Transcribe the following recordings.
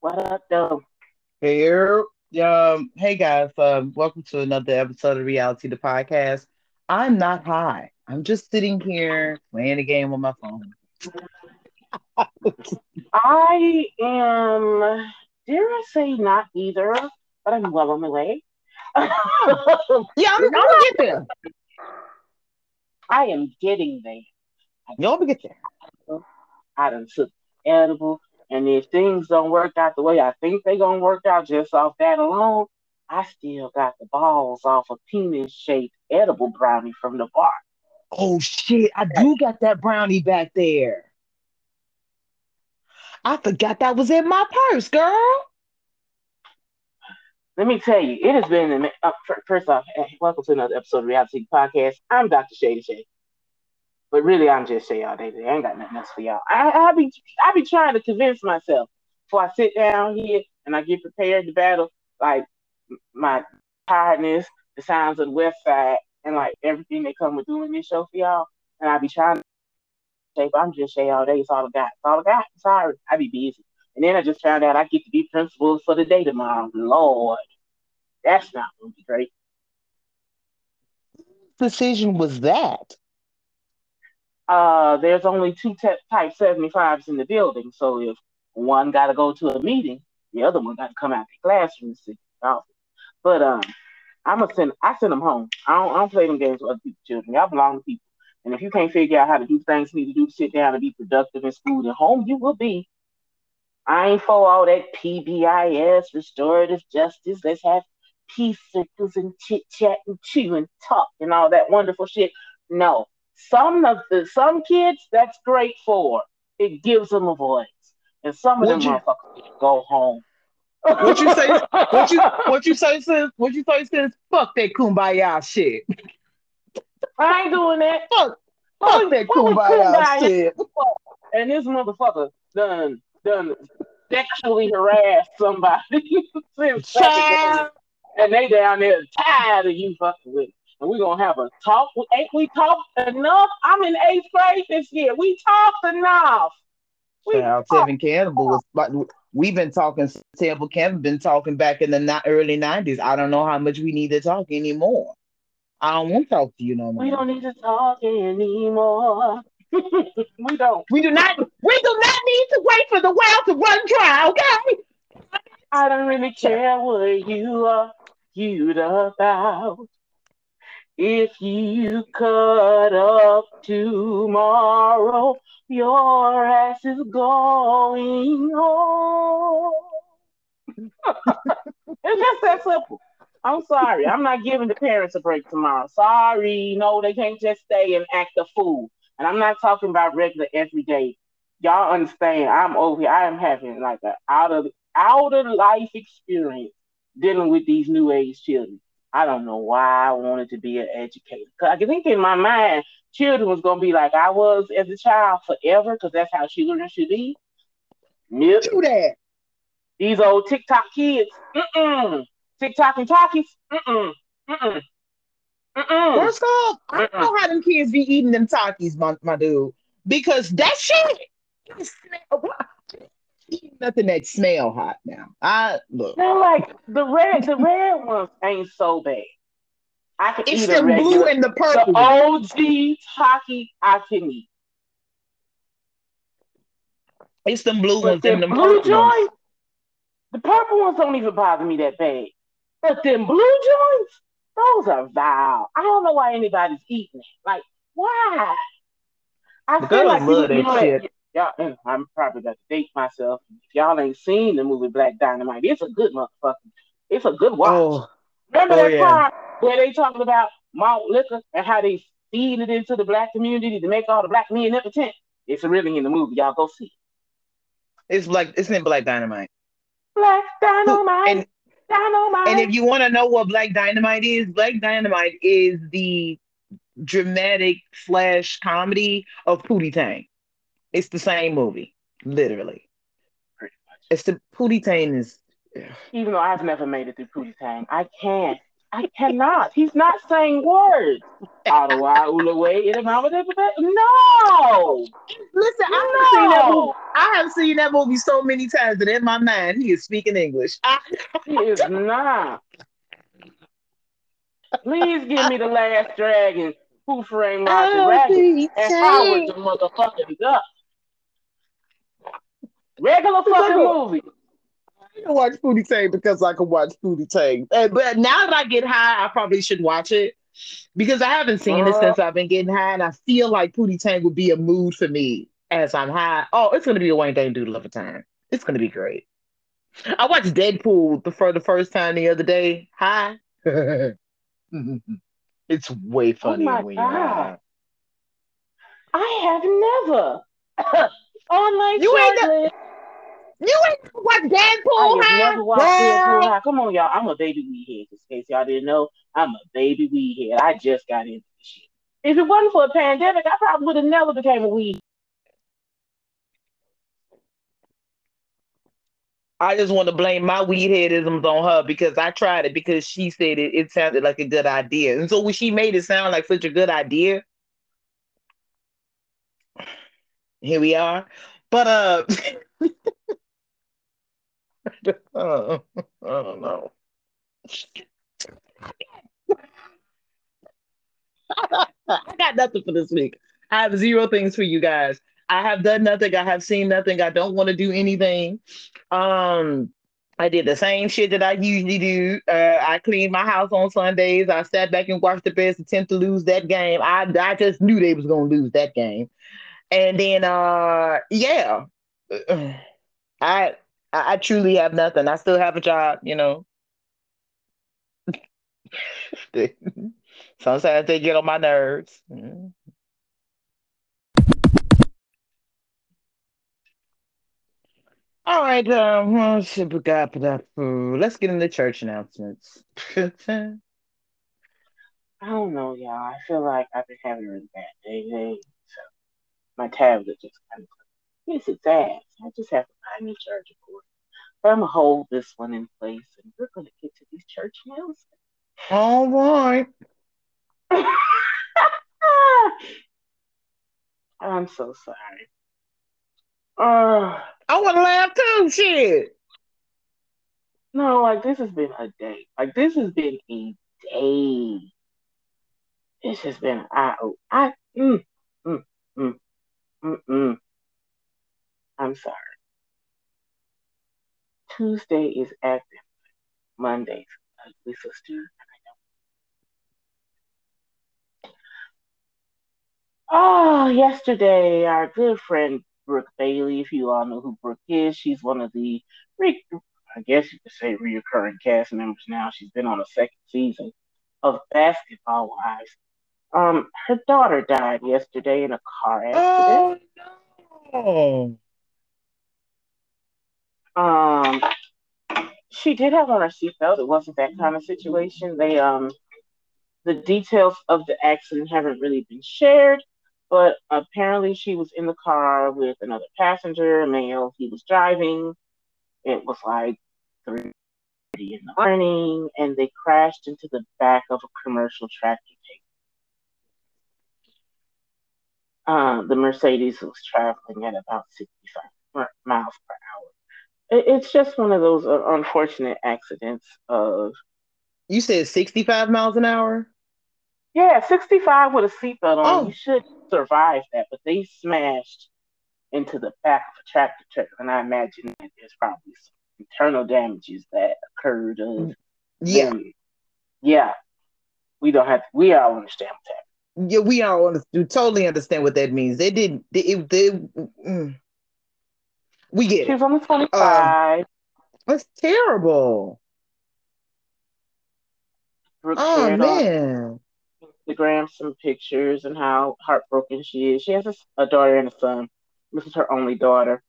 What up, though? Here, um, hey guys, um, welcome to another episode of Reality the Podcast. I'm not high. I'm just sitting here playing a game on my phone. I am, dare I say, not either, but I'm well on my way. Yeah, I'm, I'm gonna get there. I am getting there. Y'all gonna get there. I done took edible, and if things don't work out the way I think they're gonna work out just off that alone, I still got the balls off a penis-shaped edible brownie from the bar. Oh shit, I do got that brownie back there. I forgot that was in my purse, girl. Let me tell you, it has been. Uh, first off, eh, welcome to another episode of Reality Podcast. I'm Dr. Shady Shay, but really, I'm just Shay all day. today. I ain't got nothing else for y'all. I, I be, I be trying to convince myself before I sit down here and I get prepared to battle, like my tiredness, the sounds of the West Side, and like everything that come with doing this show for y'all. And I be trying to say, but I'm just Shay all day. It's all I got. It's all I got. Sorry, I be busy. And then I just found out I get to be principal for the day tomorrow. Lord, that's not gonna be great. Decision was that. Uh, there's only two te- type 75s in the building, so if one got to go to a meeting, the other one got to come out the classroom and sit office. But um, I'm gonna send. I send them home. I don't. I don't play them games with other people's children. Y'all belong to people. And if you can't figure out how to do things you need to do sit down and be productive in school and home, you will be. I ain't for all that PBIS, restorative justice. Let's have peace circles and chit chat and chew and talk and all that wonderful shit. No, some of the some kids that's great for. It gives them a voice, and some of Would them you- motherfuckers go home. What you say? What you what you say sis? What you say sis? Fuck that kumbaya shit. I ain't doing that. Fuck, fuck that What kumbaya kumbaya? shit. And this motherfucker done done sexually harassed somebody and they down there tired of you fucking with. it. And we're gonna have a talk. Ain't we talked enough? I'm in eighth grade this year. We talked enough. We Child, talked. Tevin Campbell was. but We've been talking. Tevin Campbell been talking back in the early nineties. I don't know how much we need to talk anymore. I don't want to talk to you no more. We don't need to talk anymore. we don't. We do not. We do not need to wait for the well to run dry. Okay. I don't really care what you are argued about. If you cut up tomorrow, your ass is going home. it's just that simple. I'm sorry. I'm not giving the parents a break tomorrow. Sorry. No, they can't just stay and act a fool. And I'm not talking about regular everyday. Y'all understand? I'm over here. I am having like an out of out of life experience dealing with these new age children. I don't know why I wanted to be an educator. Cause I think in my mind, children was gonna be like I was as a child forever, because that's how children should be. Nope. Do that. These old TikTok kids, mm-mm. TikTok and Takis, mm-mm, mm-mm, mm-mm. First off, I don't know how them kids be eating them Takis, my, my dude, because that shit what? Eating nothing that smell hot now. I look. They're like the red, the red ones ain't so bad. I can It's eat the regular. blue and the purple. the purple. OG Taki I can eat. It's them blue But ones and them them blue purple ones. joints, the purple ones don't even bother me that bad. But them blue joints, those are vile. I don't know why anybody's eating it. Like, why? I The feel like you, love you that know shit. Y'all, uh, I'm probably gonna date myself. If y'all ain't seen the movie Black Dynamite, it's a good motherfucker. It's a good watch. Oh, Remember oh, that yeah. part where they talking about malt liquor and how they feed it into the black community to make all the black men impotent? It's really in the movie. Y'all go see. it. it's like it's in Black Dynamite. Black dynamite, And dynamite. and if you want to know what Black Dynamite is, Black Dynamite is the dramatic slash comedy of Pootie Tang. It's the same movie, literally. Pretty much. It's the Pootie Tang is Even though I've never made it through Pootie Tang, I can't. I cannot. He's not saying words. Ottawa, Ulaway, No! Listen, I haven't seen that movie. I I have seen that movie so many times that in my mind he is speaking English. he is not. Please give me the last dragon, Who Framed Roger oh, Rabbit, and Howard the motherfucking duck. Regular fucking movie. I can watch Pootie Tang because I can watch Pootie Tang. But now that I get high, I probably should watch it because I haven't seen uh, it since I've been getting high, and I feel like Pootie Tang would be a mood for me as I'm high. Oh, it's gonna be a Wang Dang Doodle of a time. It's gonna be great. I watched Deadpool the, for the first time the other day. Hi. it's way funny oh when you're high. I have never. Online you ain't you ain't watch Deadpool I have never watched Deadpool High. Come on, y'all. I'm a baby weed head. In case y'all didn't know, I'm a baby weed head. I just got into this shit. If it wasn't for a pandemic, I probably would have never became a weed. I just want to blame my weed headisms on her because I tried it because she said it, it sounded like a good idea. And so when she made it sound like such a good idea, here we are. But uh I don't know. I got nothing for this week. I have zero things for you guys. I have done nothing. I have seen nothing. I don't want to do anything. Um, I did the same shit that I usually do. Uh, I cleaned my house on Sundays. I sat back and watched the Bears attempt to lose that game. I I just knew they was gonna lose that game. And then uh yeah. I I, truly have nothing. I still have a job, you know. Sometimes they get on my nerves. Mm-hmm. All right, um, let's get into church announcements. I don't know, y'all. I feel like I've been having a really bad day so my tablet just kind of Yes, it's ass. I just have to buy a new charger cord. But I'm gonna hold this one in place, and we're gonna get to these church announcements. All right. I'm so sorry. Uh, I want to laugh too. Shit. No, like this has been a day. Like this has been a day. It's just been I I mm, mm, mm, mm, mm. I'm sorry. Tuesday is active. Monday's ugly sister. Oh, yesterday, our good friend Brooke Bailey, if you all know who Brooke is, she's one of the, I guess you could say, reoccurring cast members now. She's been on a second season of Basketball Wives. Um, her daughter died yesterday in a car accident. Oh no! Um, she did have on her seatbelt. It wasn't that kind of situation. They um, the details of the accident haven't really been shared, but apparently she was in the car with another passenger, male. He was driving. It was like three in the morning, and they crashed into the back of a commercial tractor. Uh, the Mercedes was traveling at about 65 miles per hour it's just one of those uh, unfortunate accidents of. You said 65 miles an hour? Yeah, 65 with a seatbelt on. Oh. You should survive that, but they smashed into the back of a tractor trailer, and I imagine that there's probably some internal damages that occurred. Of yeah, them. yeah. We don't have. To, we all understand what happened. Yeah, we all understand, totally understand what that means. They did. They, they, mm, we get She's on the 25. Um, that's terrible. Brooke oh, man. Instagram some pictures and how heartbroken she is. She has a, a daughter and a son. This is her only daughter.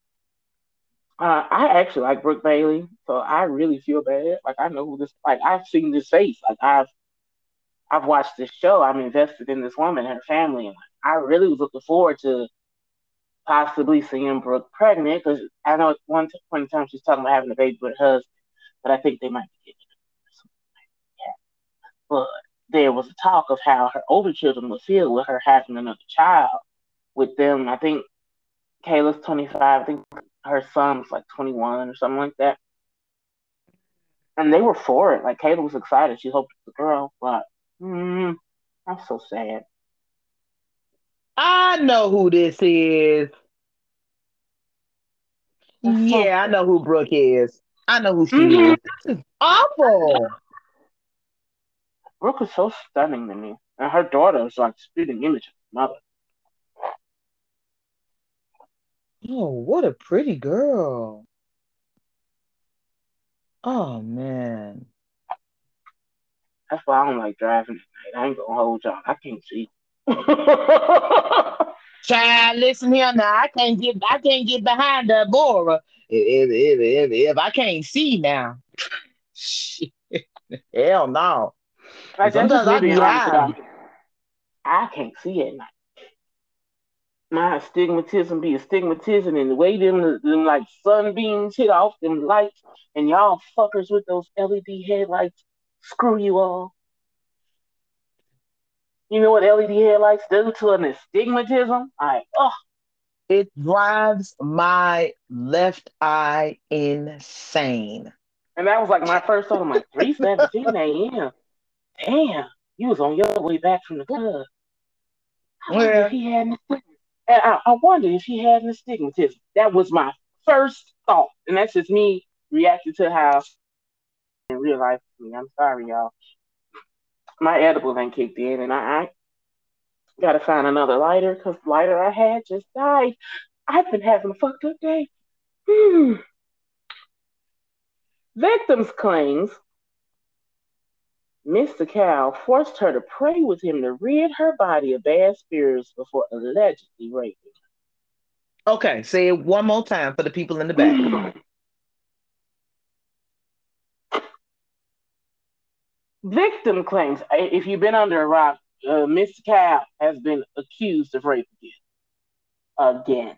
Uh, I actually like Brooke Bailey, so I really feel bad. Like I know who this. Like I've seen this face. Like I've, I've watched this show. I'm invested in this woman and her family, and I really was looking forward to possibly seeing Brooke pregnant because I know at one point in time she's talking about having a baby with her husband, but I think they might be getting it. But there was a talk of how her older children would feel with her having another child with them. I think Kayla's 25. I think her son was like 21 or something like that. And they were for it. Like Kayla was excited. She hoped it was a girl, but mm, I'm so sad. I know who this is. Yeah, I know who Brooke is. I know who she mm-hmm. is. This is awful. Brooke is so stunning to me. And her daughter is like spitting image of her mother. Oh, what a pretty girl. Oh man. That's why I don't like driving at night. I ain't gonna hold y'all. I can't see. Child, listen here now. I can't get I can't get behind the Bora if if, if, if I can't see now. Hell no. Like, Sometimes I, be I, I can't see at night my astigmatism be astigmatism and the way them, them like sunbeams hit off them lights and y'all fuckers with those LED headlights screw you all. You know what LED headlights do to an astigmatism? I oh it drives my left eye insane. And that was like my first thought. I'm like, 317 a.m. Damn, you was on your way back from the club. Where he had and I, I wondered if he had an astigmatism. That was my first thought. And that's just me reacting to how in real life. I mean, I'm sorry, y'all. My edible ain't kicked in, and I, I gotta find another lighter because lighter I had just died. I've been having a fucked up day. Hmm. Victims claims Mystikal forced her to pray with him to rid her body of bad spirits before allegedly raping her. Okay, say it one more time for the people in the back. Victim claims if you've been under a rock, uh, Mystikal has been accused of rape again. Again.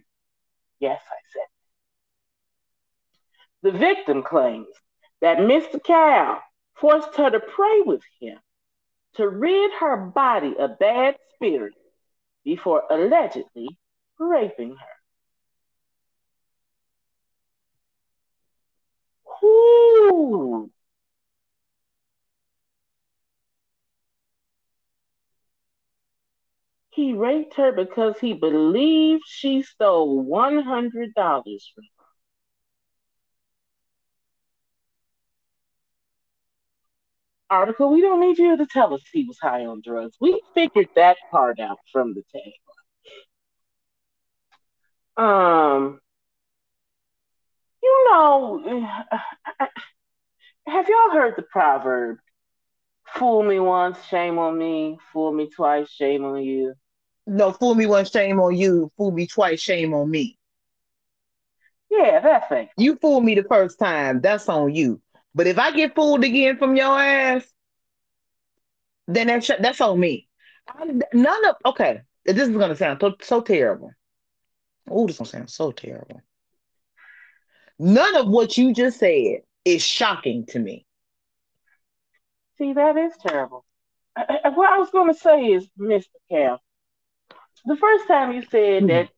Yes, I said. The victim claims that Mystikal forced her to pray with him to rid her body of bad spirits before allegedly raping her. Ooh. He raped her because he believed she stole $100 from him. article, we don't need you to tell us he was high on drugs. We figured that part out from the tagline. Um, you know, have y'all heard the proverb, fool me once, shame on me, fool me twice, shame on you? No, fool me once, shame on you, fool me twice, shame on me. Yeah, that's it. You fooled me the first time, that's on you. But if I get fooled again from your ass, then that's that's on me. none of okay. This is gonna sound so, so terrible. Oh, this is gonna sound so terrible. None of what you just said is shocking to me. See, that is terrible. what I was gonna say is, Mr. Cal, the first time you said mm-hmm. that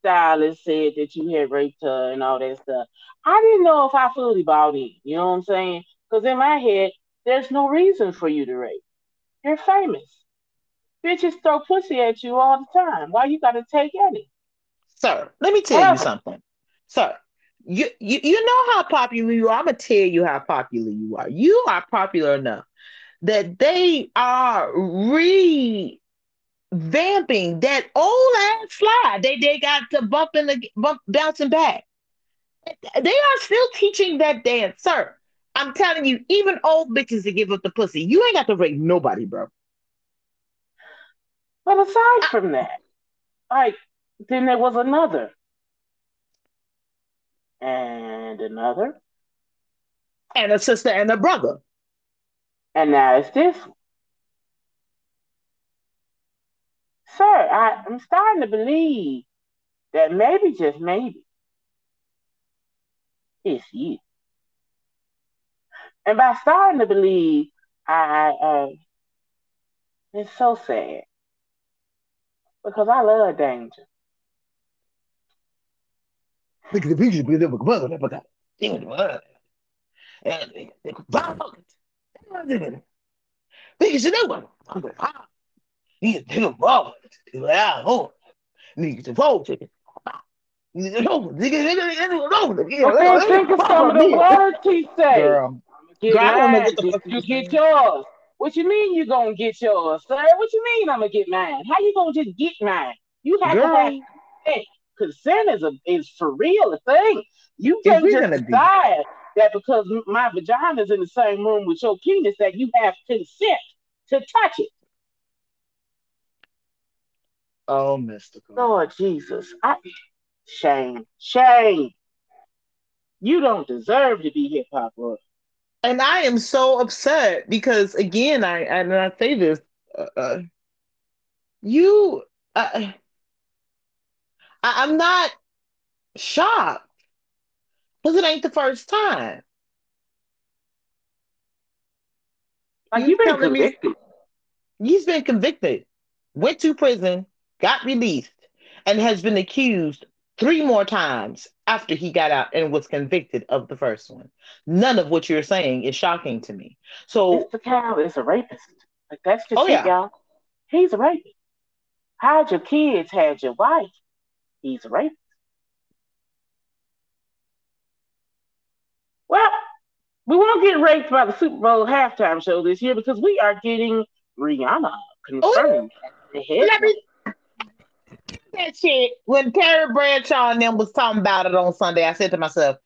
stylist said that you had raped her and all that stuff. I didn't know if I fully bought it. You know what I'm saying? Because in my head, there's no reason for you to rape. You're famous. Bitches throw pussy at you all the time. Why you gotta take any? Sir, let me tell you something. Sir, you, you you know how popular you are. I'm gonna tell you how popular you are. You are popular enough that they are re vamping that old ass slide. They they got to bumping the bump bouncing back. They are still teaching that dance, sir. I'm telling you, even old bitches that give up the pussy, you ain't got to rape nobody, bro. But aside from that, like then there was another. And another. And a sister and a brother. And now it's this one. Sir, I, I'm starting to believe that maybe, just maybe, it's you. And by starting to believe, I, uh, it's so sad because I love danger. Look at the picture, look at the mother, look at the and they Because you know what? I'm going, ah, you take a ball, yeah, oh, nigga, the ball ticket. Okay, think of some of the words he say. Girl, get Girl, I don't know what the fuck you get yours. What you mean you gonna get yours, sir? What you mean I'm gonna get mine? How you gonna just get mine? You have Girl. to have hey, consent is a is for real a thing. You can't just decide that because my vagina is in the same room with your penis that you have consent to touch it. Oh, Mystikal. Lord Jesus. I shame. Shame. You don't deserve to be hip hop. And I am so upset because again, I and I say this, uh, uh you, uh, I, am not shocked because it ain't the first time. Like you you've been convicted. Me, he's been convicted, went to prison, got released, and has been accused three more times after he got out and was convicted of the first one. None of what you're saying is shocking to me. So Mystikal is a rapist. Like that's just oh, it, yeah. y'all. He's a rapist. Had your kids, had your wife. He's a rapist. Well, we won't get raped by the Super Bowl halftime show this year because we are getting Rihanna oh, confirmed. Let me that shit when Terry Bradshaw and them was talking about it on Sunday. I said to myself,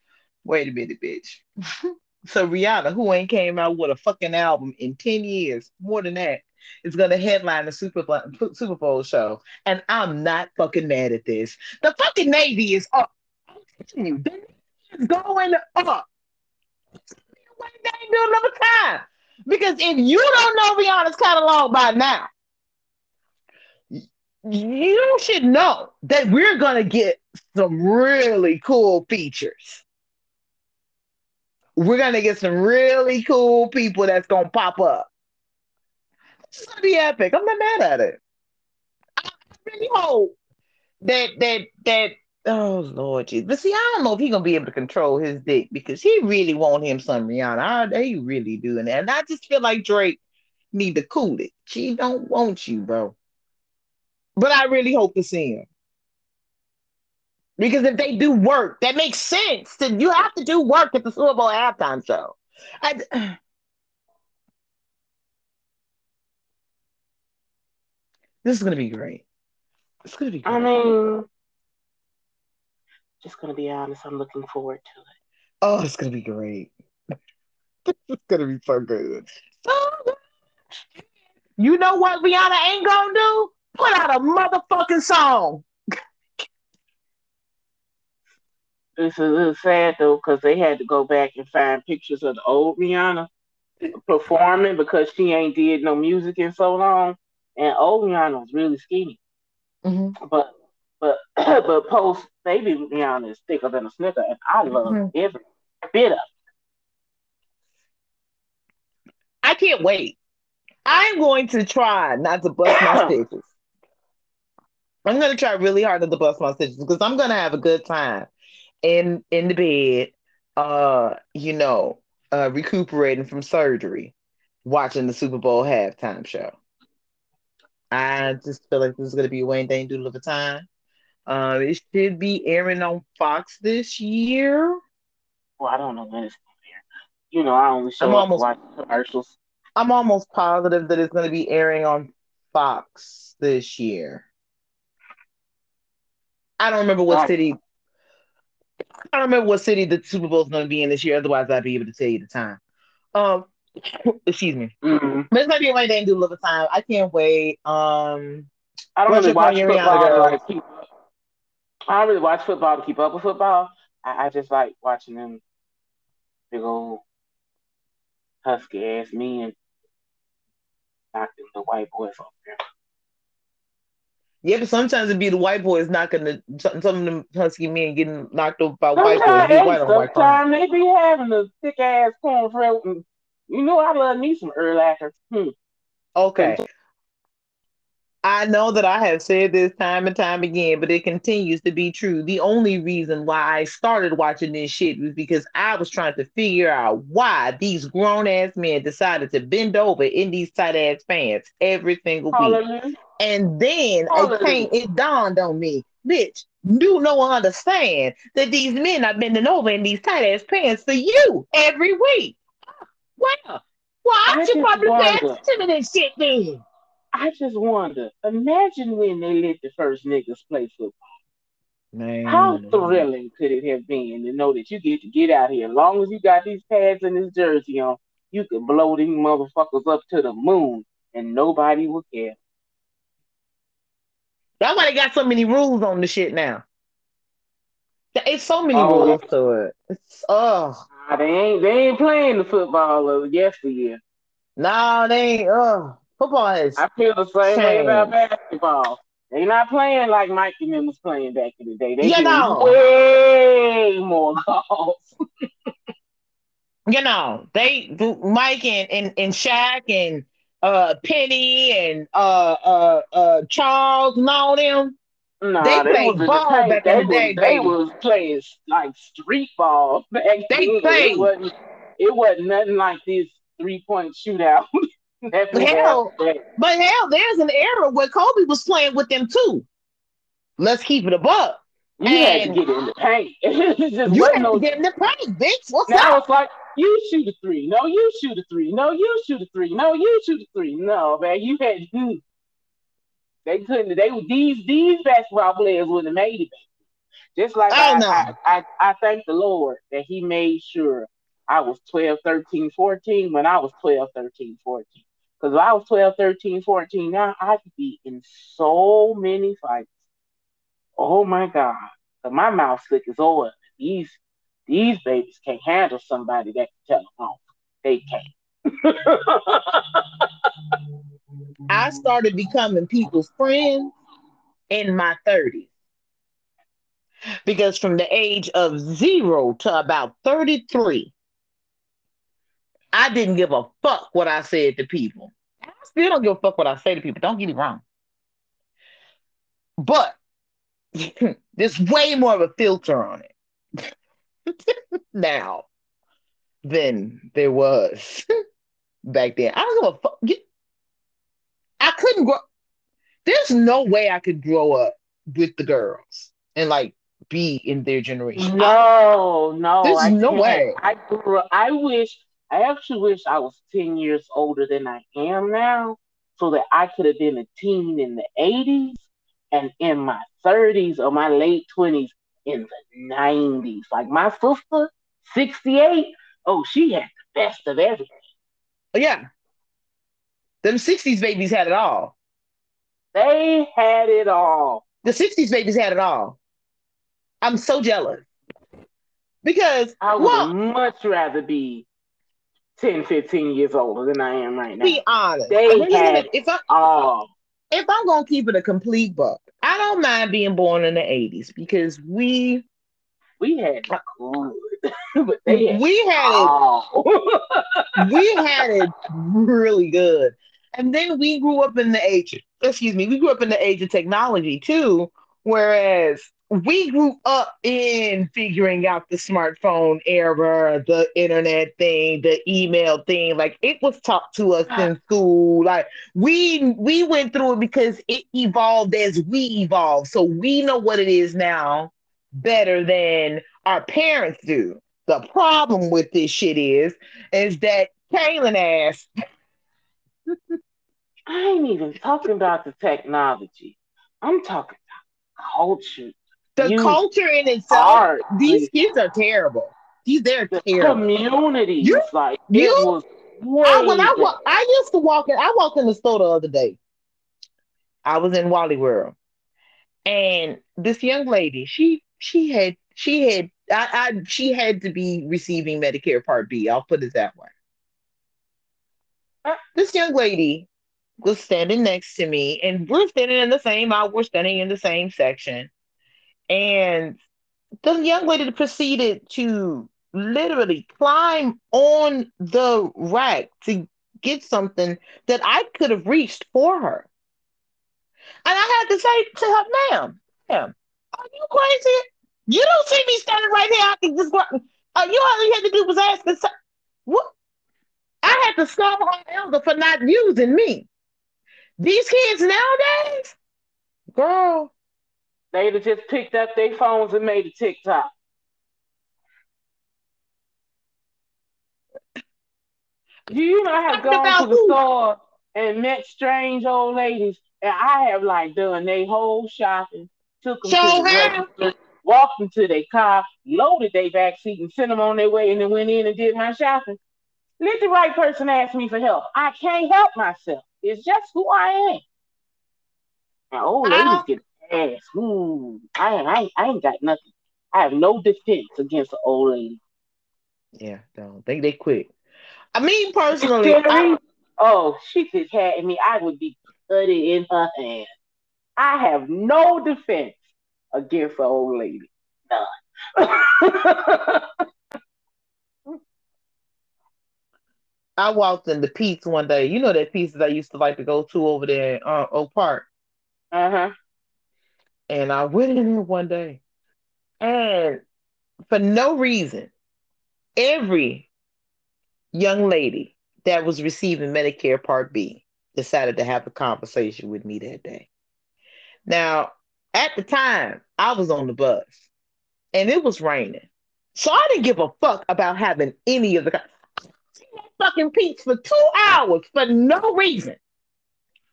"Wait a minute, bitch." so Rihanna, who ain't came out with a fucking album in ten years, more than that, is gonna headline the Super Bowl, Super Bowl show, and I'm not fucking mad at this. The fucking Navy is up. I'm you, the Navy is going up. They ain't doing another time. Because if you don't know Rihanna's catalog by now, you should know that we're gonna get some really cool features. We're gonna get some really cool people that's gonna pop up. It's gonna be epic. I'm not mad at it. I really hope that that that oh Lord Jesus. But see, I don't know if he's gonna be able to control his dick because he really want him some Rihanna. They really that. And I just feel like Drake need to cool it. She don't want you, bro. But I really hope to see him. Because if they do work, that makes sense. To, you have to do work at the Super Bowl halftime show. I, this is gonna be great. It's gonna be. Great. I mean, just gonna be honest. I'm looking forward to it. Oh, it's gonna be great. it's gonna be so good. So good. You know what Rihanna ain't gonna do? Put out a motherfucking song. It's a little sad though, because they had to go back and find pictures of the old Rihanna performing because she ain't did no music in so long. And old Rihanna was really skinny. Mm-hmm. But but but post baby Rihanna is thicker than a snicker, and I love mm-hmm. every bit of it. I can't wait. I'm going to try not to bust my stitches. I'm gonna try really hard not to bust my stitches because I'm gonna have a good time in in the bed, uh, you know, uh, recuperating from surgery, watching the Super Bowl halftime show. I just feel like this is gonna be a Wang Dang Doodle of a time. Uh, it should be airing on Fox this year. Well, I don't know when it's gonna air. You know, I only show I'm almost, watch commercials. I'm almost positive that it's gonna be airing on Fox this year. I don't remember what city. I don't remember what city the Super Bowl is going to be in this year. Otherwise, I'd be able to tell you the time. Um, excuse me. Mm-hmm. But it's gonna be a Wayne do a time. I can't wait. Um, I don't really watch football. To, like, keep, I don't really watch football to keep up with football. I, I just like watching them big old husky ass men knocking the white boys off there. Yeah, but sometimes it'd be the white boys knocking the some, some of them husky men getting knocked over by sometimes white boys. White sometimes they be having a thick ass corn throat, you know I love me some Urlacher. Hmm. Okay. I know that I have said this time and time again, but it continues to be true. The only reason why I started watching this shit was because I was trying to figure out why these grown ass men decided to bend over in these tight ass pants every single week. And then it came, it dawned on me, bitch, do no one understand that these men are bending over in these tight ass pants for you every week? Well, why aren't you probably paying attention to this shit then? I just wonder. Imagine when they let the first niggas play football. Man. How thrilling could it have been to know that you get to get out here? As long as you got these pads and this jersey on, you can blow these motherfuckers up to the moon and nobody will care. That's why they got so many rules on the shit now. It's so many oh, rules to it. It's oh. They ain't they ain't playing the football of yesteryear. No, they ain't. Oh. Football is. I feel the same way about basketball. They not playing like Mikey and was playing back in the day. They you know. way more calls. you know, they Mike and, and, and Shaq and uh Penny and uh uh uh Charles and all them. No, they, they played ball back in the day. Was, they was playing like street ball back They then. played. It wasn't, it wasn't nothing like this three point shootout. hell, but hell, there's an era where Kobe was playing with them too. Let's keep it above. You and had to get in the paint. you had no... to get in the paint, bitch. What's now up? it's like you shoot a three. No, you shoot a three. No, you shoot a three. No, you shoot a three. No, man, you had hmm. they couldn't. They were these these basketball players would have made it. Just like I, I, I, I thank the Lord that He made sure I was 12, 13, 14 when I was 12, 13, 14. Because if I was 12, 13, 14, now I could be in so many fights. Oh my God. But my mouth slick as oil. These these babies can't handle somebody that can tell them off. They can't. I started becoming people's friends in my 30s. Because from the age of zero to about 33, I didn't give a fuck what I said to people. I still don't give a fuck what I say to people. Don't get me wrong. But there's way more of a filter on it now than there was back then. I don't give a fuck. I couldn't grow. There's no way I could grow up with the girls and like be in their generation. No, no, there's I no can't. way. I grew up, I wish I actually wish I was 10 years older than I am now so that I could have been a teen in the 80s and in my 30s or my late 20s in the 90s. Like my sister, 68, oh, she had the best of everything. Oh, yeah. Them 60s babies had it all. They had it all. The 60s babies had it all. I'm so jealous. Because I would well, much rather be 10, 15 years older than I am right now. Be honest. They I mean, had if I, all. If I'm gonna keep it a complete book, I don't mind being born in the 80s because we we had good. but they had we had it we had it really good. And then we grew up in the age, excuse me, we grew up in the age of technology too. Whereas we grew up in figuring out the smartphone era, the internet thing, the email thing. Like it was taught to us ah. in school. Like we we went through it because it evolved as we evolved. So we know what it is now better than our parents do. The problem with this shit is, is that Kaylin ass. I ain't even talking about the technology. I'm talking about culture the you culture in itself, these kids are terrible. These they're the terrible. Community, you, like you, it was I, when I I used to walk in. I walked in the store the other day. I was in Wally World, and this young lady, she she had she had I, I she had to be receiving Medicare Part B. I'll put it that way. Uh, this young lady was standing next to me, and we're standing in the same aisle. We're standing in the same section and the young lady proceeded to literally climb on the rack to get something that I could have reached for her. And I had to say to her, ma'am, ma'am, are you crazy? You don't see me standing right here. I can just uh, you all you had to do was ask the what I had to stop her elder for not using me. These kids nowadays, girl. They'd have just picked up their phones and made a TikTok. You know, I have gone to the who? store and met strange old ladies, and I have like done their whole shopping, took them to the register, walked them to their car, loaded their back seat, and sent them on their way, and then went in and did my shopping. Let the right person ask me for help. I can't help myself. It's just who I am. And old ladies get ass. Ooh, I, I, I ain't got nothing. I have no defense against an old lady. Yeah, don't think they quit. I mean, personally, I, oh, she could have me. I would be cutting in her hand. I have no defense against an old lady. None. I walked in the Pete's one day. You know that Pete's that I used to like to go to over there in uh, Oak Park. Uh huh. And I went in there one day, and for no reason, every young lady that was receiving Medicare Part B decided to have a conversation with me that day. Now, at the time, I was on the bus and it was raining. So I didn't give a fuck about having any of the fucking Pete's for two hours for no reason.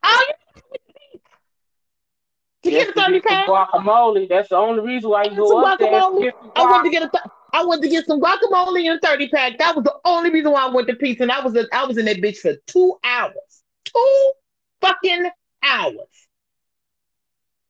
All you to get a 30 pack. Guacamole. That's the only reason why you go up there. I went to get a th- I went to get some guacamole and a 30 pack. That was the only reason why I went to Pete's. And I was a, I was in that bitch for two hours. Two fucking hours.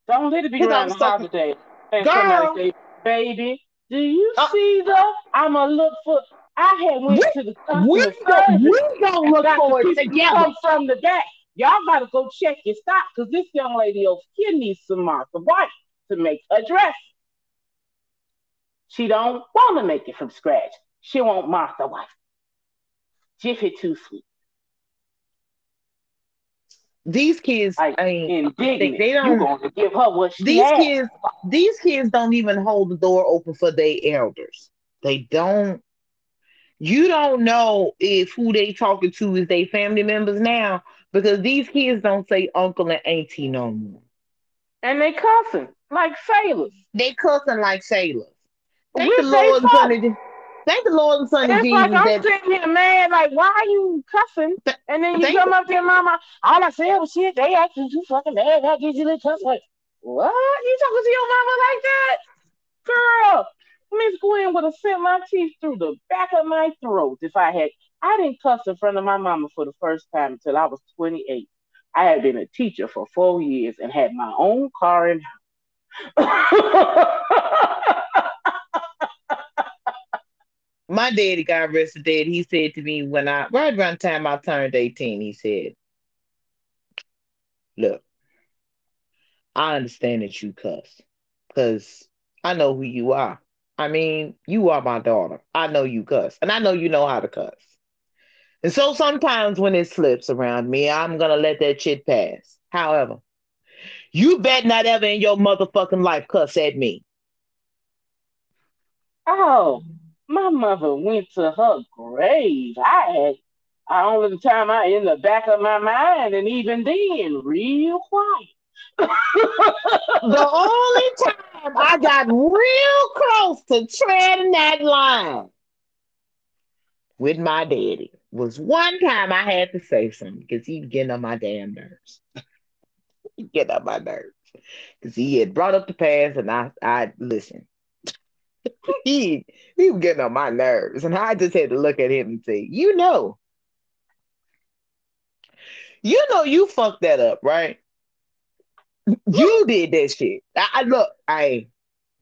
Don't let it be around the holiday. And Girl, say, baby, do you uh, see the I'ma look for I had went we, to the customer we, service. We don't look for it together. Come from the back. Y'all gotta go check your stock because this young lady over here needs some Martha White to make a dress. She don't want to make it from scratch. She want Martha White. Jiffy too sweet. These kids, like, I mean, they, they, don't. You to give her what she These has. kids, these kids don't even hold the door open for their elders. They don't. You don't know if who they talking to is their family members now because these kids don't say uncle and auntie no more. And they cussing like sailors. They cussing like sailors. Thank the Lord and Son of Thank the Lord and Son of Jesus. Like I'm that, sitting here, man, like, why are you cussing? And then you come up to your mama, all I said was shit, they acting too fucking bad. I get you little cuss like, what? You talking to your mama like that? Girl, Miss Gwen would have sent my teeth through the back of my throat if I had. I didn't cuss in front of my mama for the first time until I was 28. I had been a teacher for four years and had my own car and house. my daddy got arrested dead. He said to me when I right around the time I turned 18, he said, Look, I understand that you cuss because I know who you are. I mean, you are my daughter. I know you cuss, and I know you know how to cuss. And so sometimes when it slips around me, I'm gonna let that shit pass. However, you bet not ever in your motherfucking life cuss at me. Oh, my mother went to her grave. I had I only the time I in the back of my mind, and even then, real quiet. the only time I got real close to treading that line with my daddy was one time I had to say something because he was getting on my damn nerves. getting on my nerves because he had brought up the past, and I I listen. he he was getting on my nerves, and I just had to look at him and say, "You know, you know, you fucked that up, right? You did that shit. I, I look, I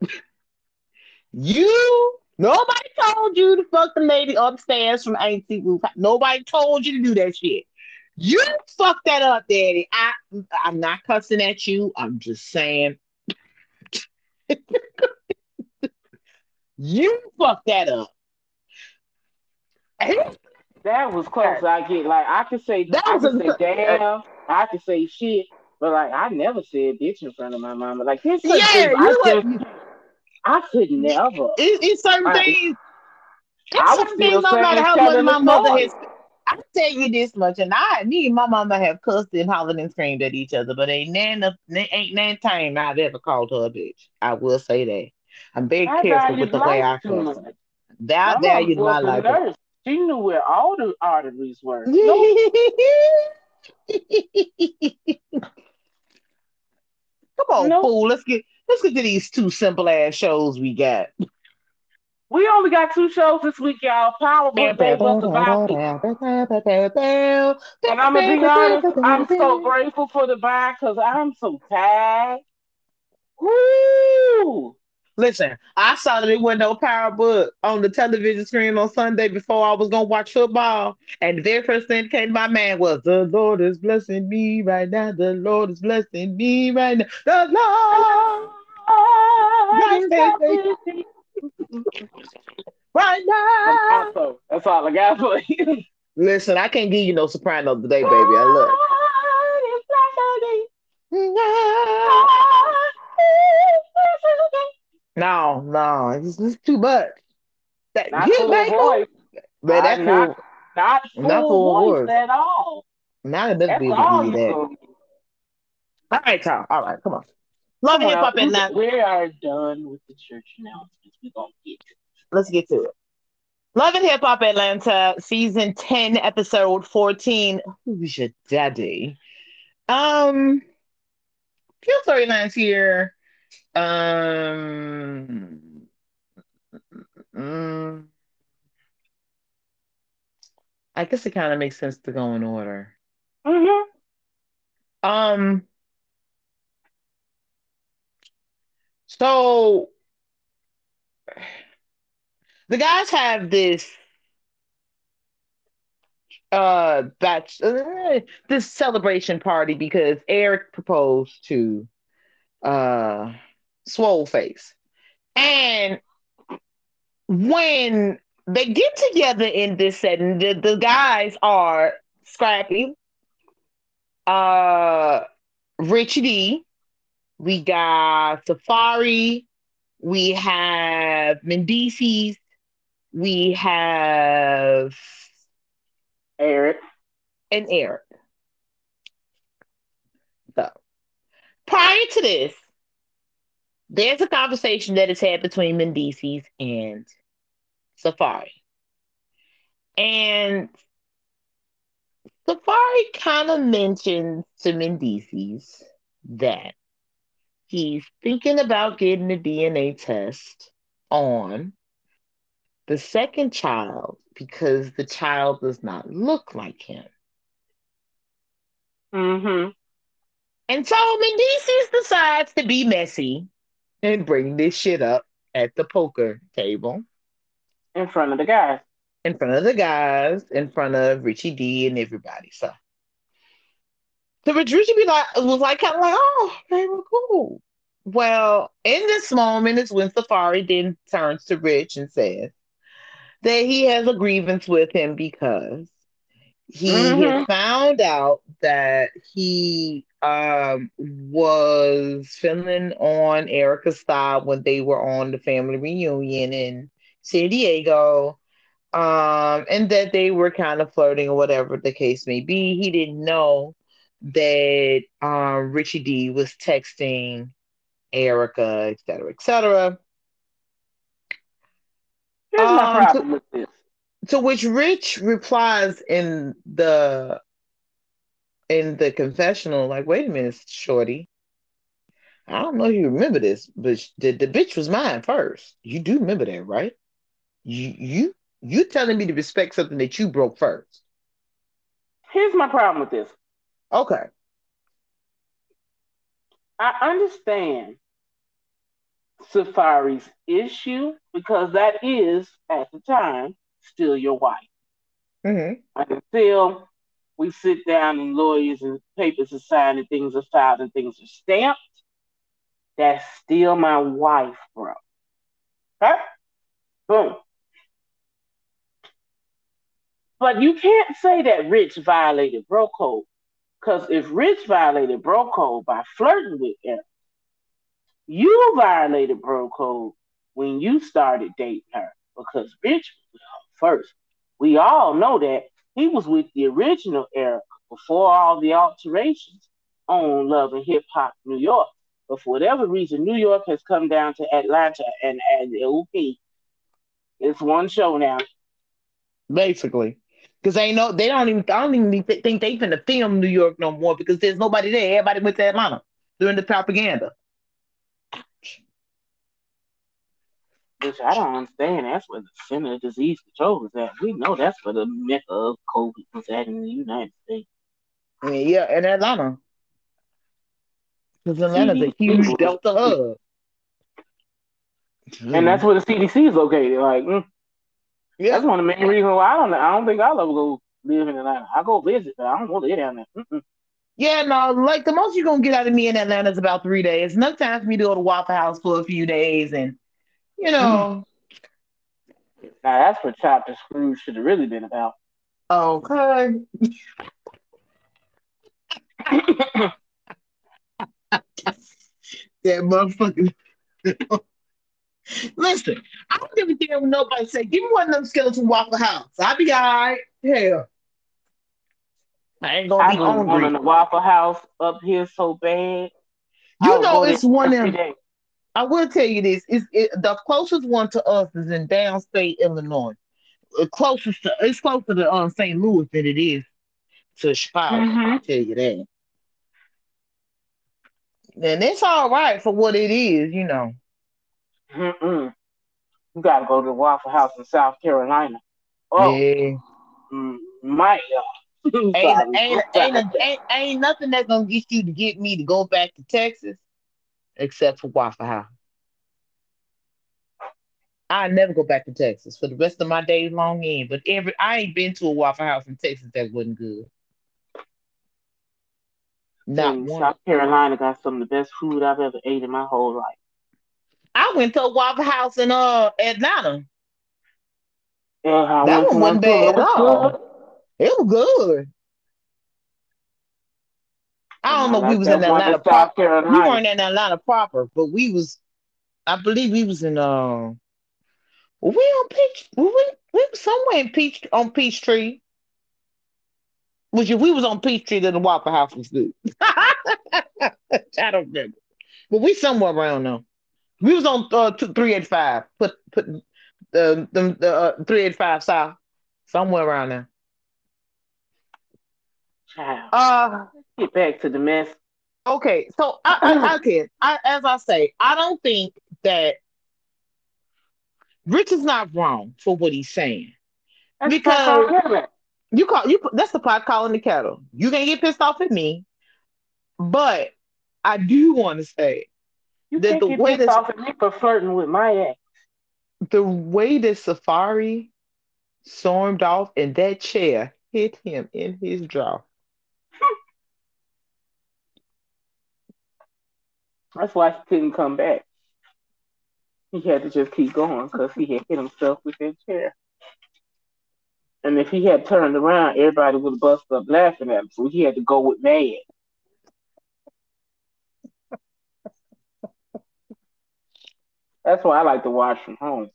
you." Nobody told you to fuck the lady upstairs from Auntie Roof. Nobody told you to do that shit. You fucked that up, Daddy. I I'm not cussing at you. I'm just saying. You fucked that up. That was close. I get like I could say that I could say damn. I could say shit. But like I never said bitch in front of my mama. Like this Yeah, I, you just, would- I could never. It, it's certain Right. things. I It's certain things. No matter how much my mother story. has. I tell you this much, and I, me and my mama have cussed and hollered and screamed at each other, but ain't nan, ain't nan time I've ever called her a bitch. I will say that. I'm very I careful with the way I cuss. That I valued my life. nurse. She knew where all the arteries were. No, Come on, Nope. fool. Let's get let's get to these two simple ass shows we got. we only got two shows this week, y'all. Power Book a bye. And I'm gonna be honest, I'm so grateful for the bye because I'm so tired. Woo! Listen, I saw that there wasn't no power book on the television screen on Sunday before I was gonna watch football. And the very first thing that came to my mind was the Lord is blessing me right now. The Lord is blessing me right now. The Lord right now. Also, that's all I got for you. Listen, I can't give you no soprano today, baby. I love No, no, it's, it's too much. That Not get full back voice. But that not- fool, Not full, Not full voice, voice. at all. not enough That's baby all to you that. All right, Tom. All right, come on. Love and hip hop Well, Atlanta. we are done with the church announcements. We're gonna get to Let's get to it. Love and Hip Hop Atlanta, season 10, episode 14. Who's your daddy? Um, few storylines here. Um, mm, I guess it kind of makes sense to go in order. Mhm. Um, so the guys have this uh batch uh, this celebration party because Eric proposed to uh Swole Face. And when they get together in this setting, the, the guys are Scrappy, uh Richie D, we got Safaree, we have Mendeecees, we have Eric. and Eric. So prior to this, there's a conversation that is had between Mendeecees and Safaree. And Safaree kind of mentions to Mendeecees that he's thinking about getting a DNA test on the second child because the child does not look like him. Mm-hmm. And so Mendeecees decides to be messy and bring this shit up at the poker table In front of the guys. in front of the guys, in front of Richie D and everybody. So, so Rich Richie be like was like kind of like, oh, they were cool. Well, in this moment is when Safaree then turns to Rich and says that he has a grievance with him because he has Mhm. found out that he um was feeling on Erica's side when they were on the family reunion in San Diego. Um, and that they were kind of flirting or whatever the case may be. He didn't know that um Richie D was texting Erica, et cetera, et cetera. Here's my Um, problem with this. To which Rich replies in the in the confessional, like, wait a minute, Shorty. I don't know if you remember this, but the, the bitch was mine first. You do remember that, right? You you you telling me to respect something that you broke first. Here's my problem with this. Okay. I understand Safaree's issue because that is, at the time, still your wife. hmm Until we sit down and lawyers and papers are signed and things are filed and things are stamped, that's still my wife, bro. Okay? Boom. But you can't say that Rich violated bro code Because if Rich violated bro code by flirting with Eric, you violated bro code when you started dating her because Rich was first. We all know that he was with the original Eric before all the alterations on Love and Hip Hop New York. But for whatever reason, New York has come down to Atlanta and as LP. It's one show now. Basically. Because they know they don't even I don't even think they finna film New York no more because there's nobody there. Everybody went to Atlanta during the propaganda. Which I don't understand. That's where the center of disease control is at. We know that's where the mecca of COVID was at in the United States. I mean, yeah, in Atlanta. Because Atlanta's a huge Delta hub. And that's where the CDC is located. Like, mm. Yeah, that's one of the main reasons why I don't. I don't think I'll ever go live in Atlanta. I go visit, but I don't want to live down there. Mm-mm. Yeah, no, like the most you're gonna get out of me in Atlanta is about three days. Enough time for me to go to Waffle House for a few days, and you know. Mm-hmm. Now that's what Chapter Scrooge should have really been about. Okay. that motherfucker. Listen, I don't give a damn what nobody say. Give me one of them skeleton Waffle House. I'll be all right. Hell. I ain't gonna I be hungry. in the Waffle House up here so bad. You know, it's one of them. I will tell you this: it's it, the closest one to us is in downstate Illinois. The closest to it's closer to um, St. Louis than it is to Chicago. Mm-hmm. I'll tell you that. And it's all right for what it is, you know. Mm-mm. You gotta go to the Waffle House in South Carolina. Oh, yeah. Mm, my ain't, ain't, ain't, ain't, ain't nothing that's gonna get you to get me to go back to Texas except for Waffle House. I never go back to Texas for the rest of my days long in. But every I ain't been to a Waffle House in Texas that wasn't good. Not one. South Carolina got some of the best food I've ever ate in my whole life. I went to a Waffle House in uh Atlanta. Yeah, that one wasn't bad at all. It was good. I don't know. We was in Atlanta proper. We weren't in Atlanta proper, but we was. I believe we was in. Uh, we on Peach? Were we, we was somewhere in Peach on Peachtree. Which if we was on Peachtree, then the Waffle House was good. I don't remember, but we somewhere around now. We was on uh, three eight five. Put put the the, the uh, three eight five south somewhere around there. Child. Uh, get back to the mess. Okay, so I, I, I can. I, as I say, I don't think that Rich is not wrong for what he's saying that's because you call you. That's the pot calling the kettle. You can get pissed off at me, but I do want to say you that the way off at me for flirting with my ex. The way that Safaree stormed off and that chair hit him in his jaw. That's why he couldn't come back. He had to just keep going because he had hit himself with that chair. And if he had turned around, everybody would have busted up laughing at him. So he had to go with mad. That's why I like to watch from home.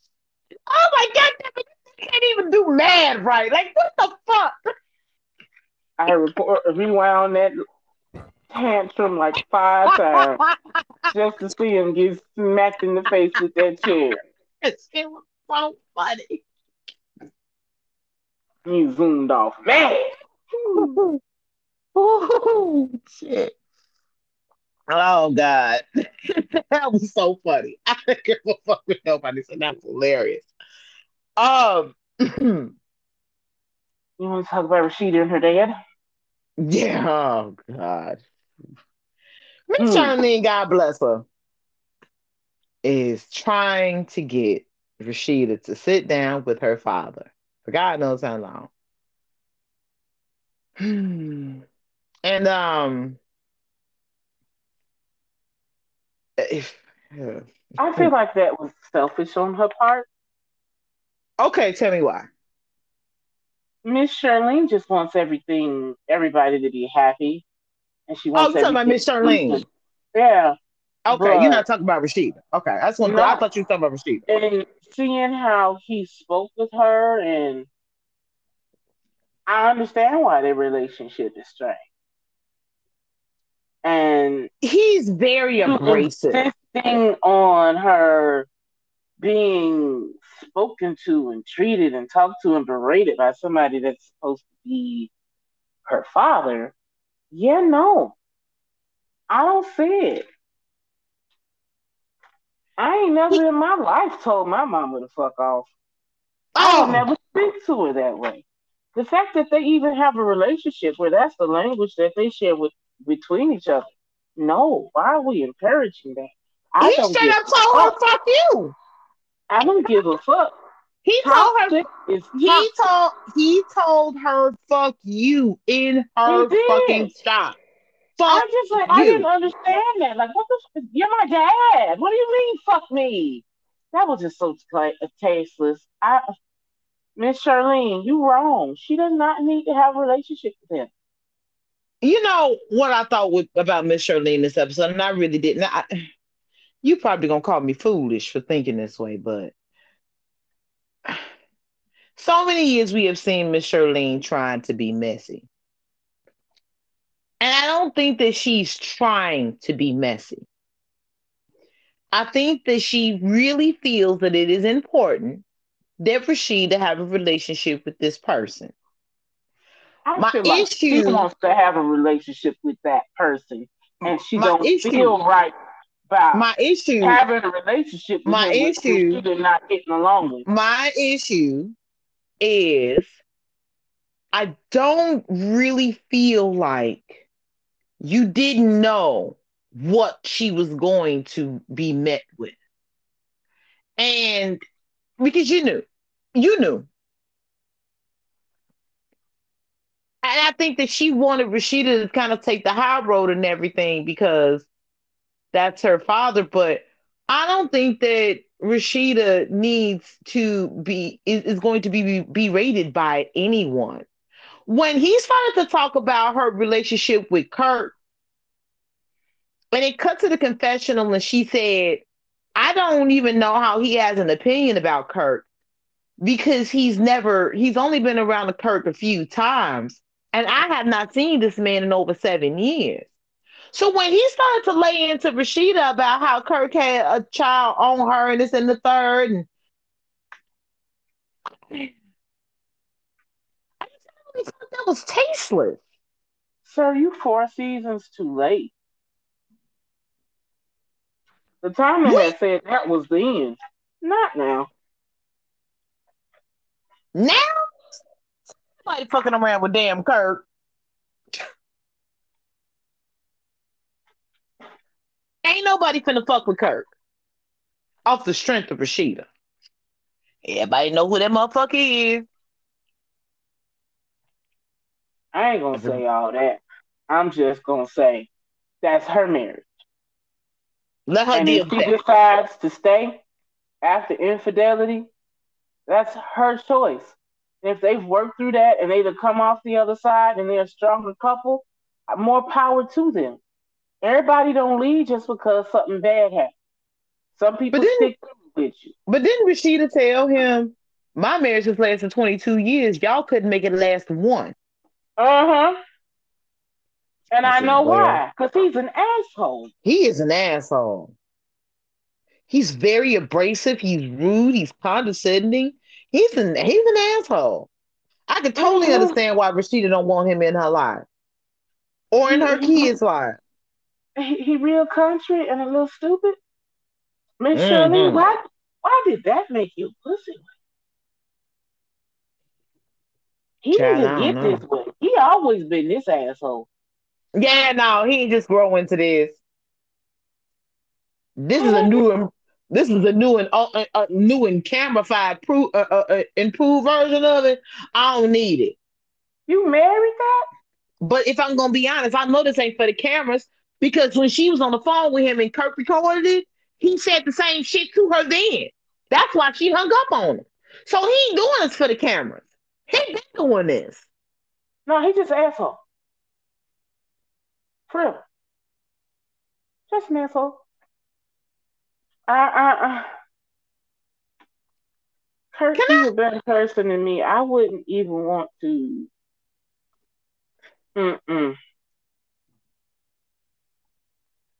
Oh my god, you can't even do mad right. Like what the fuck? I report rewound that tantrum like five times just to see him get smacked in the face with that chair. It was so funny. He zoomed off. Man! oh, shit. Oh God, that was so funny. I don't give a fuck with nobody. So that's hilarious. Um, you want to talk about Rasheeda and her dad? Yeah. Oh God. Miss mm. Charlene, God bless her, is trying to get Rasheeda to sit down with her father for God knows how long. and um if uh, I feel like that was selfish on her part. Okay, tell me why. Miss Charlene just wants everything, everybody to be happy. and she wants. Oh, you talking about Miss Charlene? Yeah, Okay, But- you're not talking about Rasheeda. Okay, that's just want I thought you were talking about Rasheeda. and seeing how he spoke with her, and I understand why their relationship is strained. And He's very abrasive. on her being spoken to and treated and talked to and berated by somebody that's supposed to be her father, yeah, no. I don't see it. I ain't never in my life told my mama to fuck off. I would Oh, never speak to her that way. The fact that they even have a relationship where that's the language that they share with between each other. No, why are we encouraging that? I he give up told her, "Fuck you." I don't give a fuck. He told her. Is He toxic. told. He told her, "Fuck you" in her He fucking shop. Fuck I just like I didn't understand that. Like, what the? f- You're my dad. What do you mean? Fuck me. That was just so like uh, tasteless. I, Miss Charlene, you wrong. She does not need to have a relationship with him. You know what I thought with, about Miss Shirley in this episode, and I really didn't. I, you probably gonna call me foolish for thinking this way, but so many years we have seen Miss Shirley trying to be messy, and I don't think that she's trying to be messy. I think that she really feels that it is important that for she to have a relationship with this person. I My feel like she issue- wants to have a relationship with that person, and she don't issue- feel right about My issue having a relationship with My him with who issue- she's not getting along with. my issue is I don't really feel like you didn't know what she was going to be met with. And because you knew, you knew. And I think that she wanted Rasheeda to kind of take the high road and everything because that's her father. But I don't think that Rasheeda needs to be is, is going to be berated by anyone. When he started to talk about her relationship with Kirk, and it cut to the confessional, and she said, I don't even know how he has an opinion about Kirk because he's never he's only been around Kirk a few times. And I have not seen this man in over seven years. So when he started to lay into Rasheeda about how Kirk had a child on her and it's in the third, and I just thought that was tasteless. Sir, you four seasons too late. The time they What? had said that was the end. Not now. Now, somebody fucking around with damn Kirk. Ain't nobody finna fuck with Kirk off the strength of Rasheeda. Everybody know who that motherfucker is. I ain't gonna say all that. I'm just gonna say that's her marriage. Let her And deal if she decides to stay after infidelity, that's her choice. If they've worked through that and they've come off the other side and they're a stronger couple, more power to them. Everybody don't leave just because something bad happened. Some people then- stick with you. But didn't Rasheeda tell him, my marriage has lasted 22 years. Y'all couldn't make it last one. Uh huh. And I I said, know well- why. Because he's an asshole. He is an asshole. He's very abrasive. He's rude. He's condescending. He's an he's an asshole. I can totally understand why Rasheeda don't want him in her life or in her kids' life. He, he real country and a little stupid. Miss Mhm. Shirley, why why did that make you pussy? He Child, didn't get know. this way. He always been this asshole. Yeah, no, he ain't just grow into this. This is a new, this is a new and uh, uh, uh, new and camerified, pro- uh, uh, uh, improved version of it. I don't need it. You married that? But if I'm gonna be honest, I know this ain't for the cameras because when she was on the phone with him and Kirk recorded it, he said the same shit to her then. That's why she hung up on him. So he ain't doing this for the cameras. He been doing this. No, he just asshole. Forever. Just an asshole. Uh, uh, uh. I, I, I Kirk, Can he's I- a better person than me. I wouldn't even want to. Mm-mm.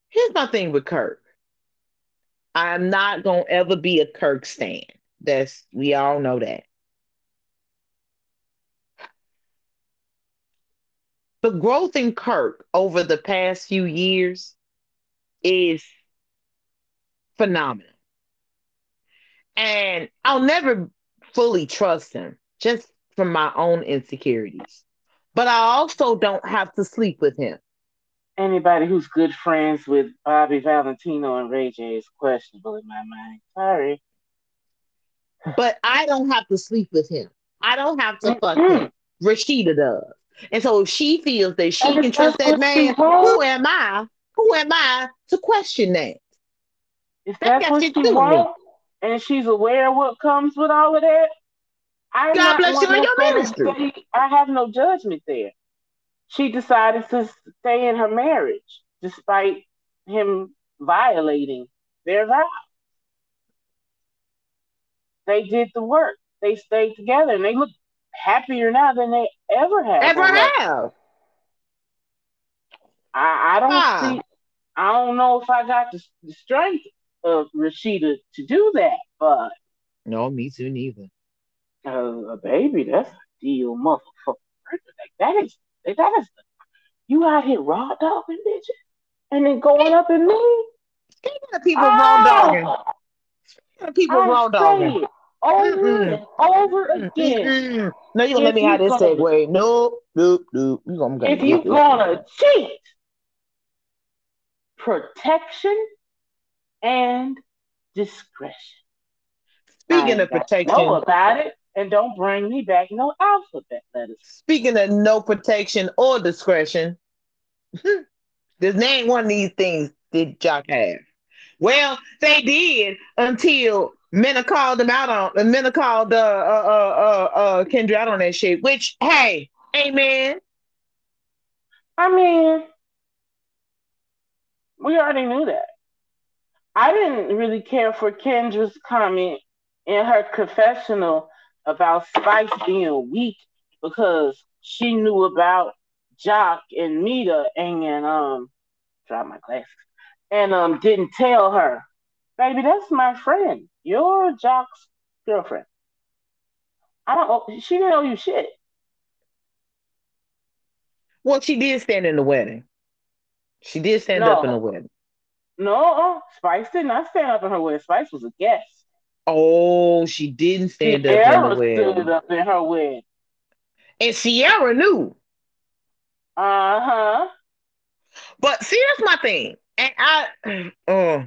Here's my thing with Kirk. I'm not gonna ever be a Kirk stan. That's we all know that. The growth in Kirk over the past few years is phenomenal. And I'll never fully trust him just from my own insecurities. But I also don't have to sleep with him. Anybody who's good friends with Bobby Valentino and Ray J is questionable in my mind. Sorry. But I don't have to sleep with him. I don't have to fuck him. Rasheeda does. And so if she feels that she And can trust that man, who am I? Who am I to question that? If that's that's what she to do with me. wants, and she's aware of what comes with all of that, I'm God bless you one and your ministry. say- I have no judgment there. She decided to stay in her marriage despite him violating their vows. They did the work. They stayed together, and they look happier now than they ever have. Ever have. I, I don't Ah. see. I don't know if I got the, the strength of Rasheeda to do that, but No, me too, neither. uh, a baby, that's a deal, motherfucker. Like, that is that is you out here raw dogging bitches, and then going up in me. Speaking of people raw dogging, Oh, speaking of people I raw dogging. over Mm-mm. and over again. mm, mm. No, you gonna let me you have this gonna- segue. Nope, nope, nope. You gonna, I'm gonna If you get gonna cheat, protection and discretion. Speaking of protection, know about it, and don't bring me back no alphabet letters. speaking of no protection or discretion, there's ain't one of these things did Joc have. Well, they did until Mena called them out on and Mena called uh uh uh uh, uh Kendra out on that shit. Which hey, amen. I mean, we already knew that. I didn't really care for Kendra's comment in her confessional about Spice being weak because she knew about Joc and Mita and um drop my glasses and um didn't tell her. Baby, that's my friend. You're Joc's girlfriend. I don't owe, she didn't owe you shit. Well, she did stand in the wedding. She did stand No. up in the wedding. No, Spice did not stand up in her wedding. Spice was a guest. Oh, she didn't stand up in Sierra the wedding. stood up in her wedding. And Sierra knew. Uh huh. But see, that's my thing. And I, uh,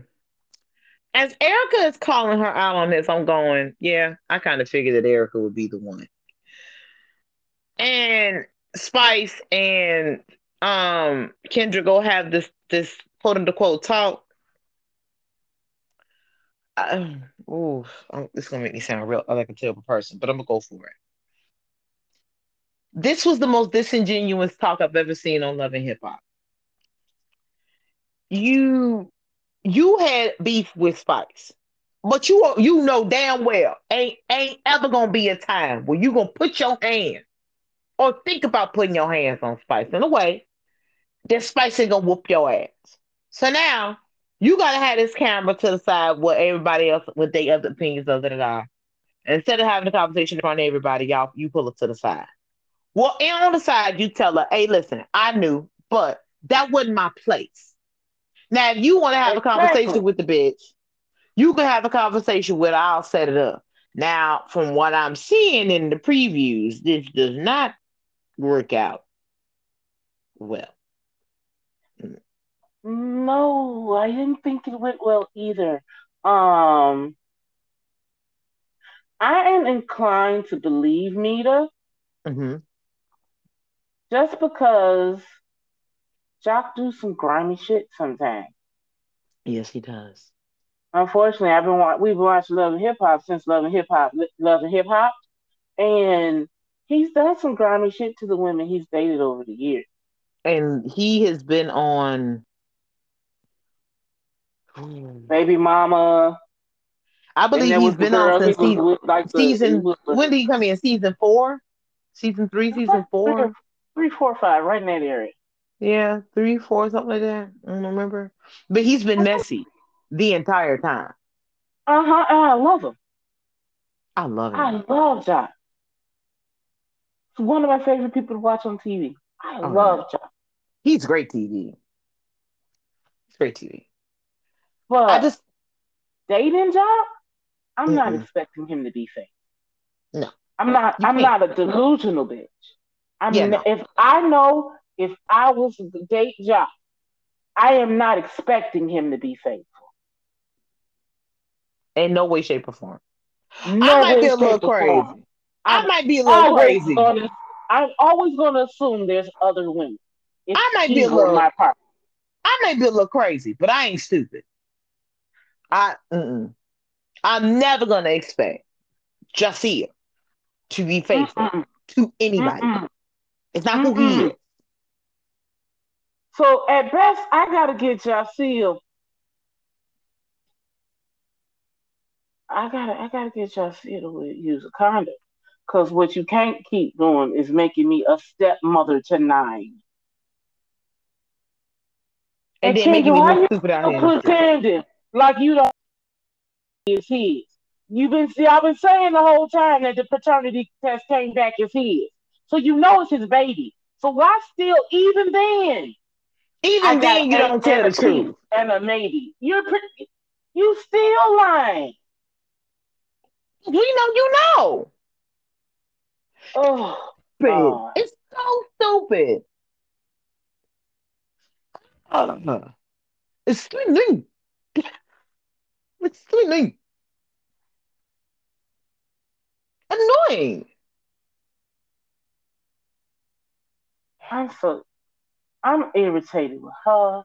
as Erica is calling her out on this, I'm going, yeah, I kind of figured that Erica would be the one. And Spice and um Kendra go have this this quote unquote talk. Uh, ooh, this is gonna make me sound real like a terrible person, but I'm gonna go for it. This was the most disingenuous talk I've ever seen on Love and Hip Hop. You you had beef with Spice, but you you know damn well ain't ain't ever gonna be a time where you gonna put your hand or think about putting your hands on Spice in a way that Spice ain't gonna whoop your ass. So now you gotta have this camera to the side what everybody else with their other opinions other than I. Instead of having a conversation in front of everybody, y'all you pull it to the side. Well, and on the side, you tell her, hey, listen, I knew, but that wasn't my place. Now, if you want to have a conversation with the bitch, you can have a conversation with her, I'll set it up. Now, from what I'm seeing in the previews, this does not work out well. No, I didn't think it went well either. Um, I am inclined to believe Mita hmm just because Joc do some grimy shit sometimes. Yes, he does. Unfortunately, I've been wa- we've been watching Love and Hip Hop since Love and Hip Hop, Love and Hip Hop, and he's done some grimy shit to the women he's dated over the years. and he has been on Baby Mama. I believe he's been on since season, like the, season when did he come in? Season four? Season three, season four? Three, four, five, right in that area. Yeah, three, four, something like that. I don't remember. But he's been messy the entire time. Uh-huh. I love him. I love him. I love John. He's one of my favorite people to watch on TV. I oh, love. John. He's great TV. He's great TV. But I just dating job, I'm mm not expecting him to be fake. No. I'm not I'm not a delusional bitch. I mean yeah, no. if I know if I was the date job, I am not expecting him to be faithful. In no way, shape, or form. No I might be a little crazy. I might be a little crazy. Gonna, I'm always going to assume there's other women. I might be a little. My part. I may be a little crazy, but I ain't stupid. I, mm-mm. I'm never gonna expect Jahsir to be faithful mm-mm. to anybody. Mm-mm. It's not who he is. So at best, I gotta get Jahsir I gotta I gotta get see to use a condom. Cause what you can't keep doing is making me a stepmother to nine. And, and then making me look stupid out here. Pretending like you don't is his. You've been see I've been saying the whole time that the paternity test came back as his. So you know it's his baby. So why still even then? Even then you don't tell the truth. And a maybe. You're pretty you still lying. You know, you know. Oh, stupid. It's so stupid. Uh, it's stupid. It's stupid. Annoying. I'm so I'm irritated with her,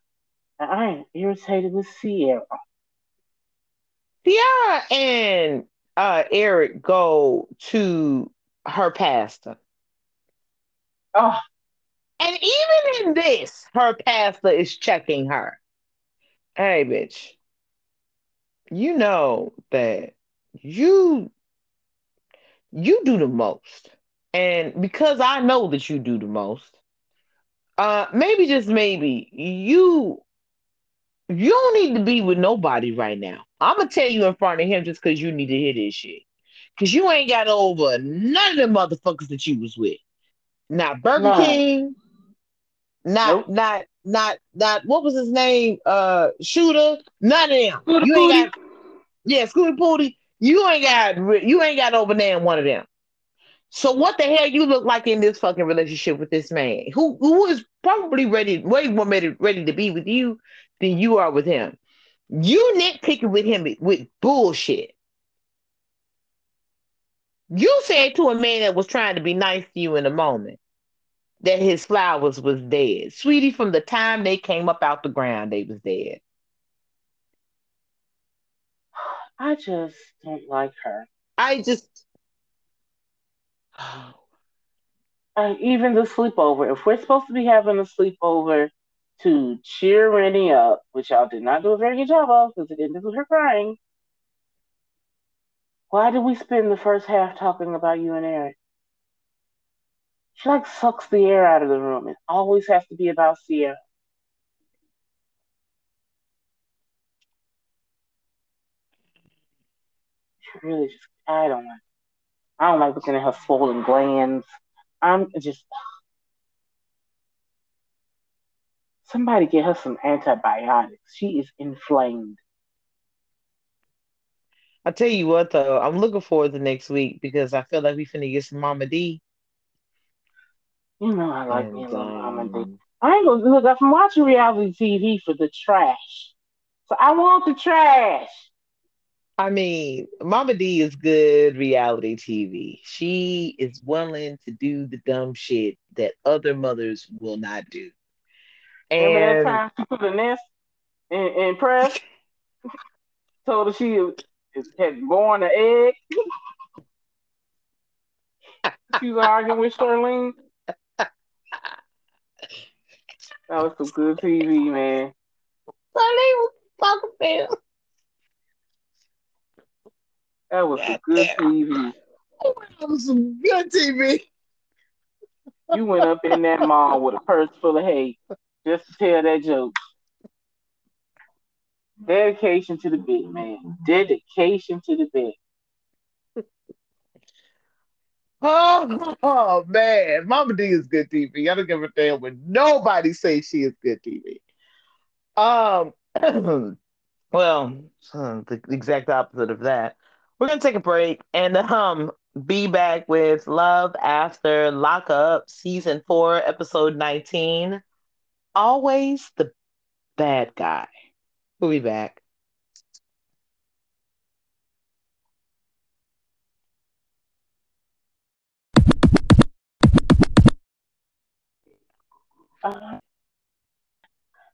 and I am irritated with Sierra. Sierra and uh, Eric go to her pastor. Oh. And even in this, her pastor is checking her. Hey, bitch, you know that you you do the most. And because I know that you do the most, uh maybe just maybe you you don't need to be with nobody right now. I'm gonna tell you in front of him just because you need to hear this shit. Cause you ain't got over none of the motherfuckers that you was with. Not Burger no. King. Not nope. not not not what was his name? Uh shooter. None of them. Scooter you ain't got yeah, Scooter Pooty. You ain't got you ain't got over there one of them. So what the hell you look like in this fucking relationship with this man who who is probably ready, way more ready, ready to be with you than you are with him. You nitpicking with him with bullshit. You said to a man that was trying to be nice to you in a moment that his flowers was dead. Sweetie, from the time they came up out the ground, they was dead. I just don't like her. I just and even the sleepover. If we're supposed to be having a sleepover to cheer Renni up, which y'all did not do a very good job of because it ended with her crying. Why did we spend the first half talking about you and Eric? She like sucks the air out of the room. It always has to be about Sierra. She really just I don't like I don't like looking at her swollen glands. I'm just Somebody get her some antibiotics. She is inflamed. I tell you what though, I'm looking forward to next week because I feel like we finna get some Mama D. You know I like and, me Mama D. Um, I ain't gonna look. I'm watching reality TV for the trash, so I want the trash. I mean, Mama D is good reality TV. She is willing to do the dumb shit that other mothers will not do. And Remember that time she put a nest in, in press? Told her she had born an egg. she was arguing with Charlene. That was some good TV, man. Name was Taco Bell. That was some good TV. That was some good TV. You went up in that mall with a purse full of hay just to tell that joke. Dedication to the big man. Dedication to the bit. Oh, oh, man, Mama D is good TV. I don't give a damn when nobody says she is good TV. Um, well, the exact opposite of that. We're gonna take a break and um be back with Love After Lockup, season four, episode nineteen. Always the bad guy. We'll be back. Uh,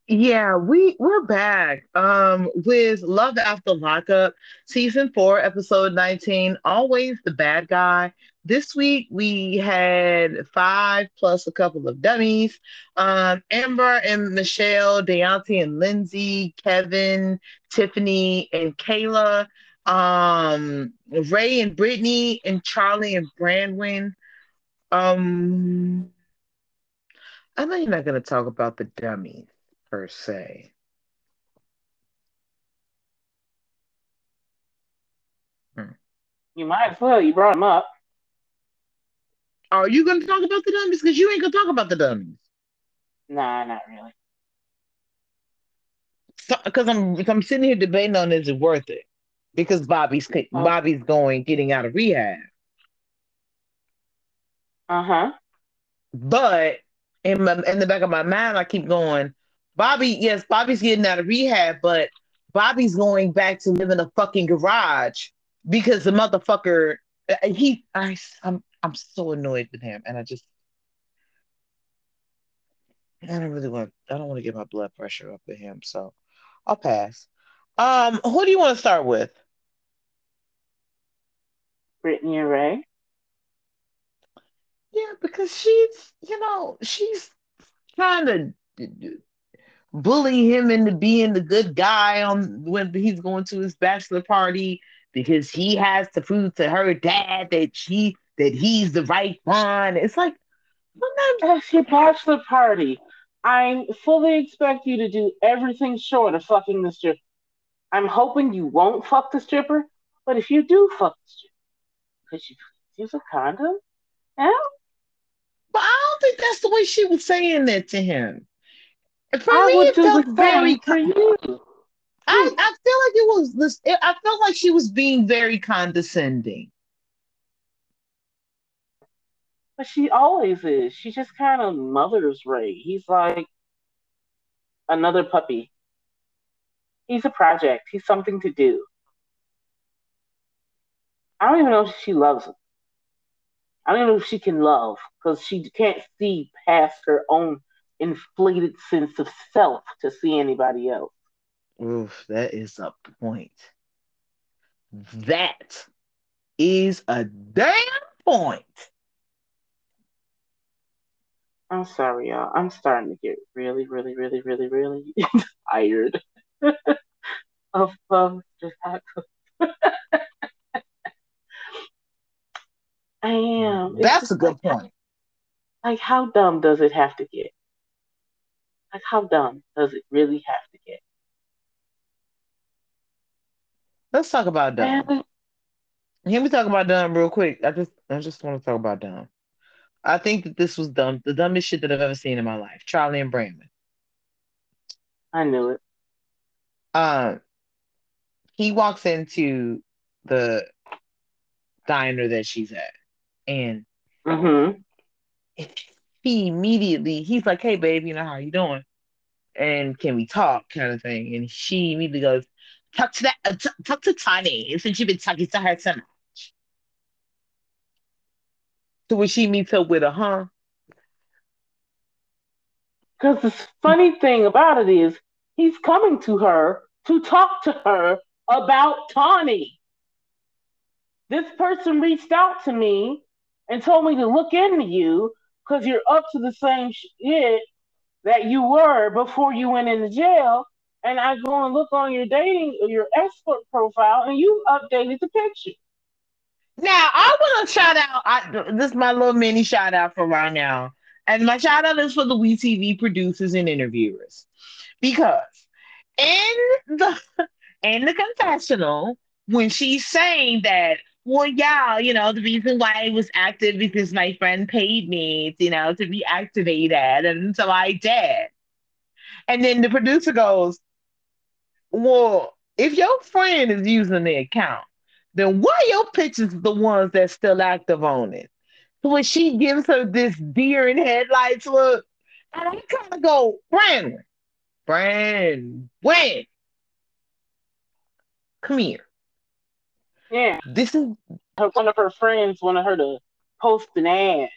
Yeah, we we're back um with Love After Lockup, season four, episode 19, always the bad guy. This week we had five plus a couple of dummies. Um, Amber and Michelle, Deontay and Lindsay, Kevin, Tiffany and Kayla, um, Ray and Brittany, and Charlie and Brandon. Um, I know you're not gonna talk about the dummies per se. you might as well. You brought him up. Are you going to talk about the dummies? Because you ain't going to talk about the dummies. Nah, not really. Because I'm, I'm sitting here debating on is it worth it? Because Bobby's Oh. Bobby's going getting out of rehab, Uh huh. but in my in the back of my mind, I keep going. Bobby, yes, Bobby's getting out of rehab, but Bobby's going back to live in a fucking garage because the motherfucker uh, he I I'm I'm so annoyed with him, and I just I don't really want I don't want to get my blood pressure up with him, so I'll pass. Um, who do you want to start with? Brittany Ray. Yeah, because she's, you know, she's trying to bully him into being the good guy on when he's going to his bachelor party because he has to prove to her dad that she that he's the right one. It's like sometimes That's your bachelor party. I fully expect you to do everything short of fucking the stripper. I'm hoping you won't fuck the stripper, but if you do fuck the stripper, could you use a condom? Yeah? But I don't think that's the way she was saying that to him. For I me, would it felt very for you. I, I feel like it was this I felt like she was being very condescending. But she always is. She just kind of mothers Ray. He's like another puppy. He's a project. He's something to do. I don't even know if she loves him. I don't know if she can love because she can't see past her own inflated sense of self to see anybody else. Oof, that is a point. That is a damn point. I'm sorry, y'all. I'm starting to get really, really, really, really, really tired of of that. I am. It's That's a good like, point. like, how dumb does it have to get? Like, how dumb does it really have to get? Let's talk about Dumb. Can we talk about Dumb real quick? I just I just want to talk about Dumb. I think that this was dumb, the dumbest shit that I've ever seen in my life. Charlie and Brandon. I knew it. Um, he walks into the diner that she's at, and Mm-hmm. he immediately he's like, "Hey, babe, you know how you doing? And can we talk?" kind of thing. And she immediately goes, "Talk to that, uh, t- talk to Tani since you've been talking to her so much." So when she meets up with a huh, Because the funny thing about it is, he's coming to her to talk to her about Tawny. This person reached out to me and told me to look into you because you're up to the same shit that you were before you went into jail. And I go and look on your dating your escort profile, and you updated the picture. Now I want to shout out. I, this is my little mini shout out for right now, and my shout out is for the WeTV producers and interviewers, because in the in the confessional when she's saying that well, yeah, you know, the reason why I was active because my friend paid me, you know, to be activated. And so I did. And then the producer goes, Well, if your friend is using the account, then why your pictures the ones that's still active on it? So when she gives her this deer in headlights look, and I kind of go, Brandon, Brandon, when? Come here. Yeah. This is her, one of her friends wanted her to post an ad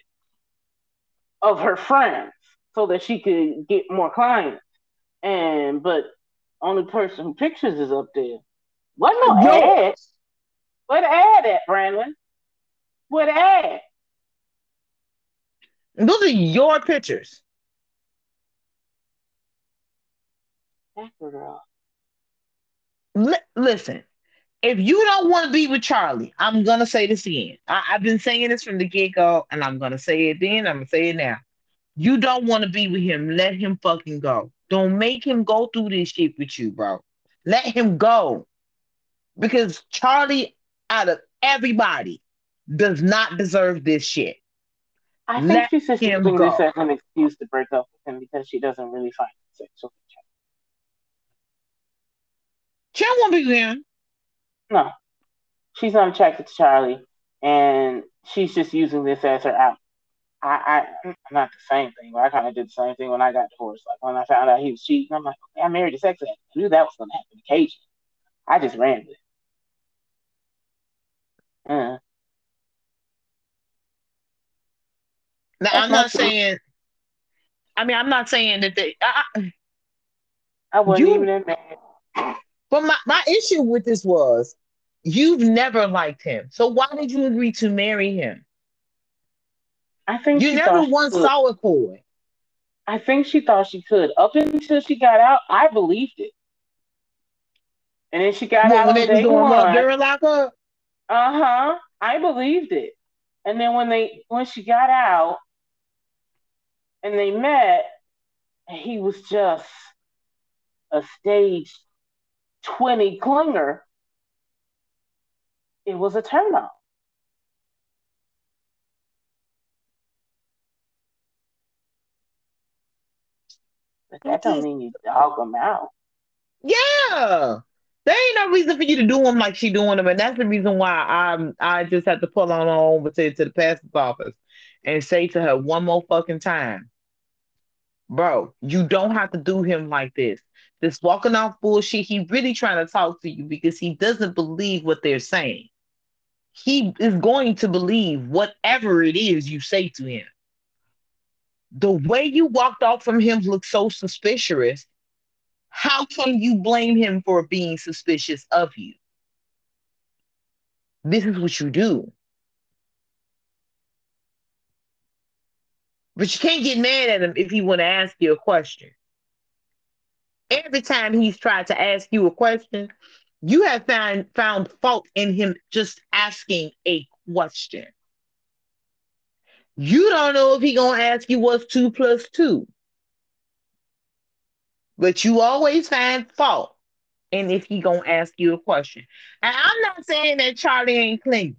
of her friends so that she could get more clients. And but only person who pictures is up there. What no ad? What ad at, Brandon? What ad? Those are your pictures. Girl. L- listen, if you don't want to be with Charlie, I'm gonna say this again. I- have been saying this from the get go, and I'm gonna say it then. I'm gonna say it now. You don't want to be with him. Let him fucking go. Don't make him go through this shit with you, bro. Let him go. Because Charlie, out of everybody, does not deserve this shit. I think Let she's just using this as an excuse to break up with him because she doesn't really find sexual. She don't want to be with him. No, she's not attracted to Charlie, and she's just using this as her out. I, I, not the same thing, but I kind of did the same thing when I got divorced. Like when I found out he was cheating, I'm like, okay, I married a sex addict. I knew that was going to happen occasionally. I just ran with it. Uh. Now, I'm not saying. I mean, I'm not saying that they. I, I wasn't you, even in there. But my, my issue with this was You've never liked him. So why did you agree to marry him? I think you never once saw it for it. I think she thought she could. Up until she got out, I believed it. And then she got well, out day one. During lockup. Uh huh. I believed it. And then when they when she got out and they met, he was just a stage twenty clinger it was a turnoff. But that don't mm-hmm. mean you dog them out. Yeah. There ain't no reason for you to do them like she doing them, and that's the reason why I'm I just have to pull on over to, to the pastor's office and say to her one more fucking time, bro, you don't have to do him like this. This walking off bullshit, he really trying to talk to you because he doesn't believe what they're saying he is going to believe whatever it is you say to him. The way you walked off from him looks so suspicious. How can you blame him for being suspicious of you? This is what you do. But you can't get mad at him if he want to ask you a question. Every time he's tried to ask you a question, you have found found fault in him just asking a question. You don't know if he gonna ask you what's two plus two. But you always find fault and if he gonna ask you a question. And I'm not saying that Charlie ain't clingy.